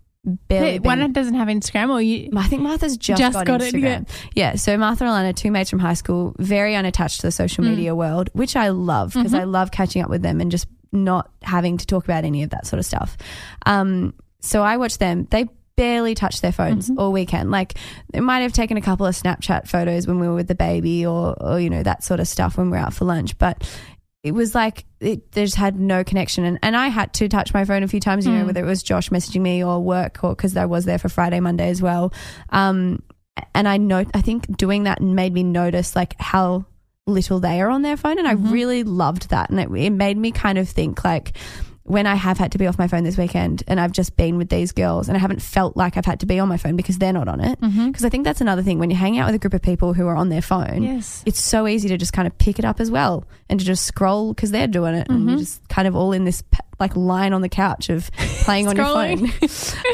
barely One doesn't have Instagram, or you. I think Martha's just, Just got, got it, Instagram. yeah. So Martha and Alana, two mates from high school, very unattached to the social Mm. media world, which I love because Mm-hmm. I love catching up with them and just not having to talk about any of that sort of stuff. Um, so I watch them. They barely touch their phones Mm-hmm. all weekend. Like they might have taken a couple of Snapchat photos when we were with the baby or, or you know, that sort of stuff when we we're out for lunch. But it was like it they just had no connection and, and I had to touch my phone a few times you know Mm. whether it was Josh messaging me or work or because I was there for Friday Monday as well um and I know I think doing that made me notice like how little they are on their phone and I Mm-hmm. really loved that and it, it made me kind of think like when I have had to be off my phone this weekend and I've just been with these girls and I haven't felt like I've had to be on my phone because they're not on it because Mm-hmm. I think that's another thing when you hang out with a group of people who are on their phone Yes. it's so easy to just kind of pick it up as well and to just scroll because they're doing it and Mm-hmm. you're just kind of all in this like line on the couch of playing on your phone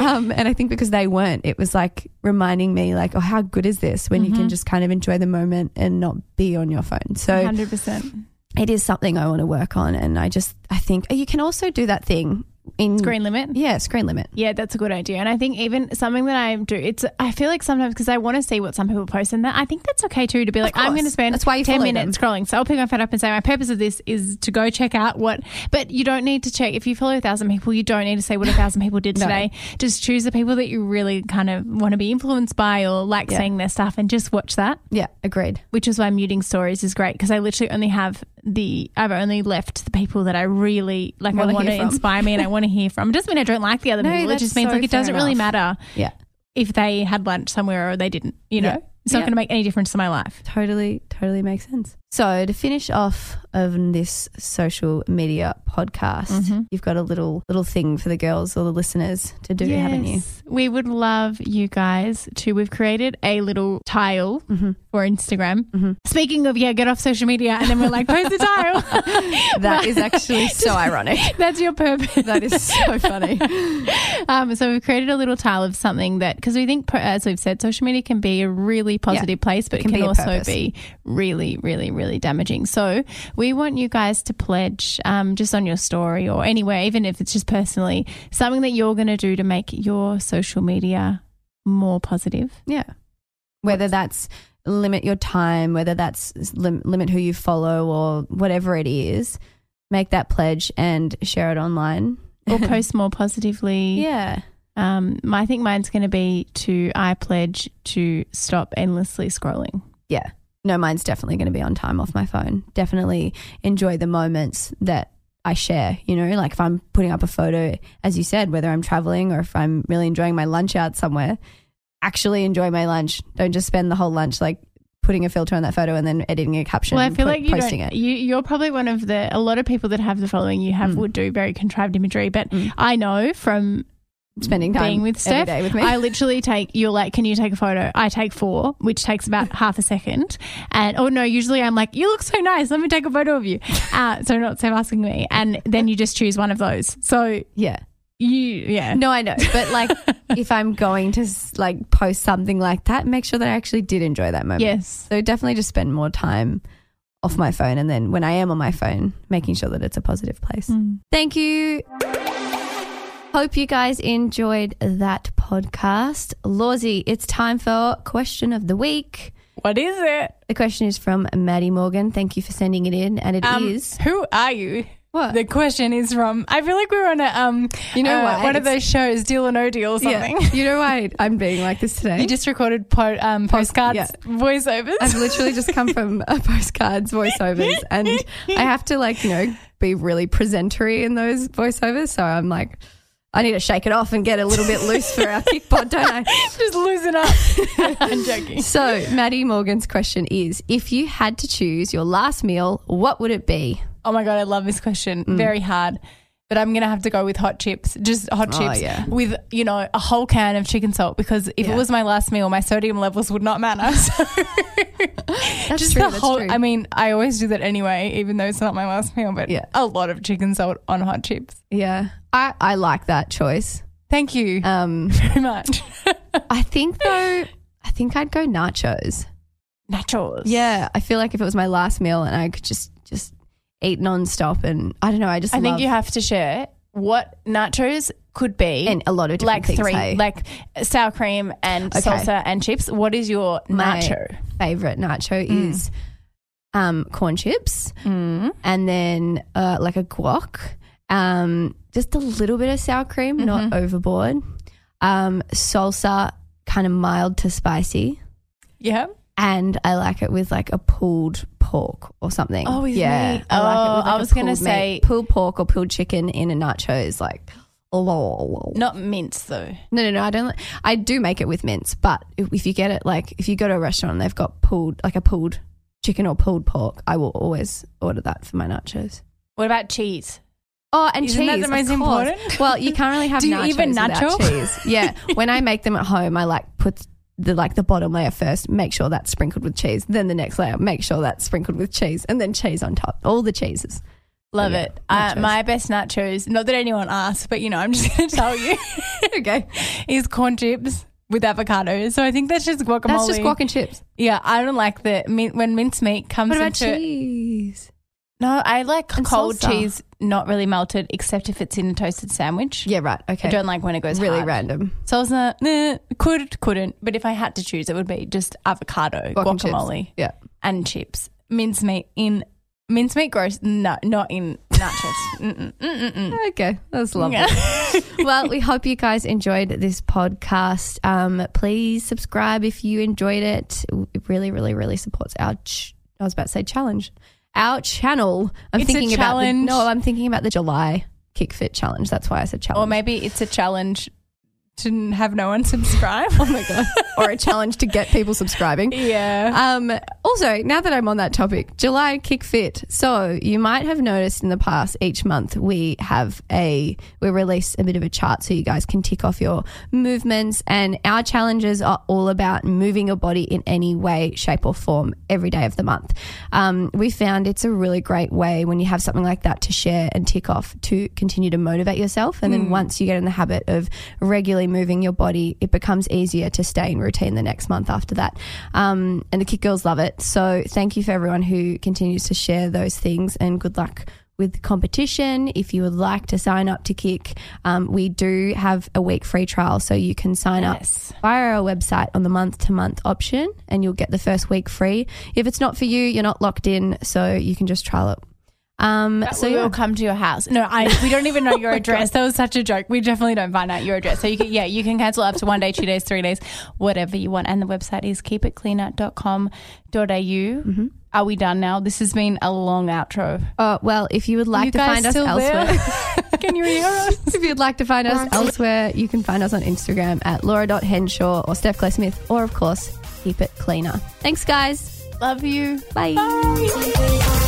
um, and i think because they weren't it was like reminding me like oh how good is this when you Mm-hmm. can just kind of enjoy the moment and not be on your phone so 100%. It is something i want to work on and i just i think oh, you can also do that thing in Screen limit. yeah screen limit Yeah, that's a good idea. And I think even something that I do, it's I feel like sometimes because I want to see what some people post and that I think that's okay too to be like, I'm going to spend That's why you 10 follow minutes scrolling. So I'll pick my phone up and say, my purpose of this is to go check out what, but you don't need to check. If you follow a thousand people, you don't need to say what a thousand people did No. today. Just choose the people that you really kind of want to be influenced by or like Yeah. seeing their stuff and just watch that. yeah agreed Which is why muting stories is great because I literally only have the I've only left the people that I really like. Wanna I want to inspire me and I want to hear from. It doesn't mean I don't like the other No, people. It just means so like it doesn't really matter yeah if they had lunch somewhere or they didn't. You know, Yeah. it's not Yeah. going to make any difference to my life. Totally, totally makes sense. So to finish off of this social media podcast, Mm-hmm. you've got a little little thing for the girls or the listeners to do, haven't you? We would love you guys to. We've created a little tile Mm-hmm. for Instagram. Speaking of, yeah, get off social media and then we're like, post a tile. That is actually so ironic. That's your purpose. That is so funny. Um, so we've created a little tile of something that because we think, as we've said, social media can be a really positive place, but it can also purpose. be really, really, really damaging. So we want you guys to pledge, um, just on your story or anywhere, even if it's just personally, something that you're going to do to make your social media more positive. Yeah. Whether that's limit your time, whether that's lim- limit who you follow or whatever it is, make that pledge and share it online. Or post more positively. Yeah. Um, I think mine's going to be to I pledge to stop endlessly scrolling. Yeah. No, mine's definitely going to be on time off my phone. Definitely enjoy the moments that I share. You know, like if I'm putting up a photo, as you said, whether I'm traveling or if I'm really enjoying my lunch out somewhere, actually enjoy my lunch. Don't just spend the whole lunch like putting a filter on that photo and then editing a caption. Well, I feel put- like you posting it. You, you're probably one of the a lot of people that have the following you have Mm. would do very contrived imagery, but Mm. I know from spending time being with Steph. day with me. I literally take you're like, can you take a photo? I take four, which takes about half a second. And oh no, usually I'm like, you look so nice. Let me take a photo of you. Uh, so not Steph asking me, and then you just choose one of those. So yeah. you yeah. No, I know, but like if I'm going to like post something like that, make sure that I actually did enjoy that moment. Yes. So definitely just spend more time off my phone, and then when I am on my phone, making sure that it's a positive place. Thank you. Hope you guys enjoyed that podcast. Lawsy, it's time for question of the week. What is it? The question is from Maddie Morgan. Thank you for sending it in, and it is Um, who are you? what The question is from. I feel like we're on a um, You know uh, why? one of those shows, Deal or No Deal or something. Yeah. You know why I'm being like this today? You just recorded po- um, postcards, yeah. voiceovers. I've literally just come from a postcards voiceovers, and I have to like you know be really presentery in those voiceovers. So I'm like, I need to shake it off and get a little bit loose for our KIC Pod, don't I? just loosen up. I'm joking. So Maddie Morgan's question is: If you had to choose your last meal, what would it be? Oh my god, I love this question. Mm. Very hard. But I'm gonna have to go with hot chips. Just hot Oh, chips yeah. with, you know, a whole can of chicken salt because if Yeah. it was my last meal, my sodium levels would not matter. So That's just true. the that's whole true. I mean, I always do that anyway, even though it's not my last meal, but Yeah. a lot of chicken salt on hot chips. yeah, I I like that choice. Thank you Um, very much. I think though, I think I'd go nachos. Nachos. Yeah, I feel like if it was my last meal and I could just just eat nonstop, and I don't know, I just I think you have to share what nachos could be. and a lot of different like things. three, hey? like sour cream and Okay. salsa and chips. What is your My- nacho? favorite nacho Mm. is um, corn chips Mm. and then uh, like a guac, um, just a little bit of sour cream, Mm-hmm. not overboard. Um, salsa, kind of mild to spicy, Yeah. And I like it with like a pulled pork or something. Oh, yeah, meat. I like it Oh, with, I like, a was gonna pulled meat. say- pulled pork or pulled chicken in a nacho is like. No, Not mince though. no, no. No. I don't. I do make it with mince, but if, if you get it, like if you go to a restaurant and they've got pulled, like a pulled chicken or pulled pork, I will always order that for my nachos. What about cheese? Oh, and Isn't cheese. that the most important? Well, you can't really have Do you nachos even without nacho? cheese. Yeah, when I make them at home, I like put the like the bottom layer first, make sure that's sprinkled with cheese. Then the next layer, make sure that's sprinkled with cheese, and then cheese on top. All the cheeses. Love yeah, it. Uh, my best nachos, not that anyone asked, but you know, I'm just going to tell you, okay, is corn chips with avocado. So I think that's just guacamole. that's just guac and chips. Yeah, I don't like the min- when mincemeat comes What about into. cheese? No, I like And cold salsa. cheese, not really melted, except if it's in a toasted sandwich. Yeah, right. Okay, I don't like when it goes really hard. random. Salsa, nah, could couldn't. But if I had to choose, it would be just avocado, Guac and chips. guacamole, Yeah. and chips. Mincemeat in mincemeat gross. No, not in nachos. Mm-mm. Okay, that's lovely. Yeah. well, we hope you guys enjoyed this podcast. Um, please subscribe if you enjoyed it. It really, really, really supports our. Ch- I was about to say challenge. Our channel. I'm It's thinking about the, no. I'm thinking about the July KIC Fit challenge. That's why I said challenge. or maybe it's a challenge to have no one subscribe. oh my god, or a challenge to get people subscribing. yeah. Um, also, now that I'm on that topic, July KIC Fit. So you might have noticed in the past, each month we have a we release a bit of a chart so you guys can tick off your movements. And our challenges are all about moving your body in any way, shape, or form every day of the month. Um, we found it's a really great way when you have something like that to share and tick off to continue to motivate yourself. And then once you get in the habit of regularly moving your body, it becomes easier to stay in routine the next month after that. Um, and the KIC Girls love it. So thank you for everyone who continues to share those things and good luck with the competition. If you would like to sign up to Kick, um, we do have a week free trial. So you can sign Yes. up via our website on the month to month option and you'll get the first week free. If it's not for you, you're not locked in. So you can just trial it. Um, So so will come to your house. No, I we don't even know your address. That was such a joke. We definitely don't find out your address. So you can yeah, you can cancel up to one day, two days, three days, whatever you want. And the website is keepitcleaner.com.au. Mm-hmm. Are we done now? This has been a long outro. Oh, well, if you would like you to find us elsewhere. can you hear us? if you'd like to find us elsewhere, you can find us on Instagram at laura.henshaw or Steph Claire Smith, or of course, keep it cleaner. Thanks, guys. Love you. Bye. Bye.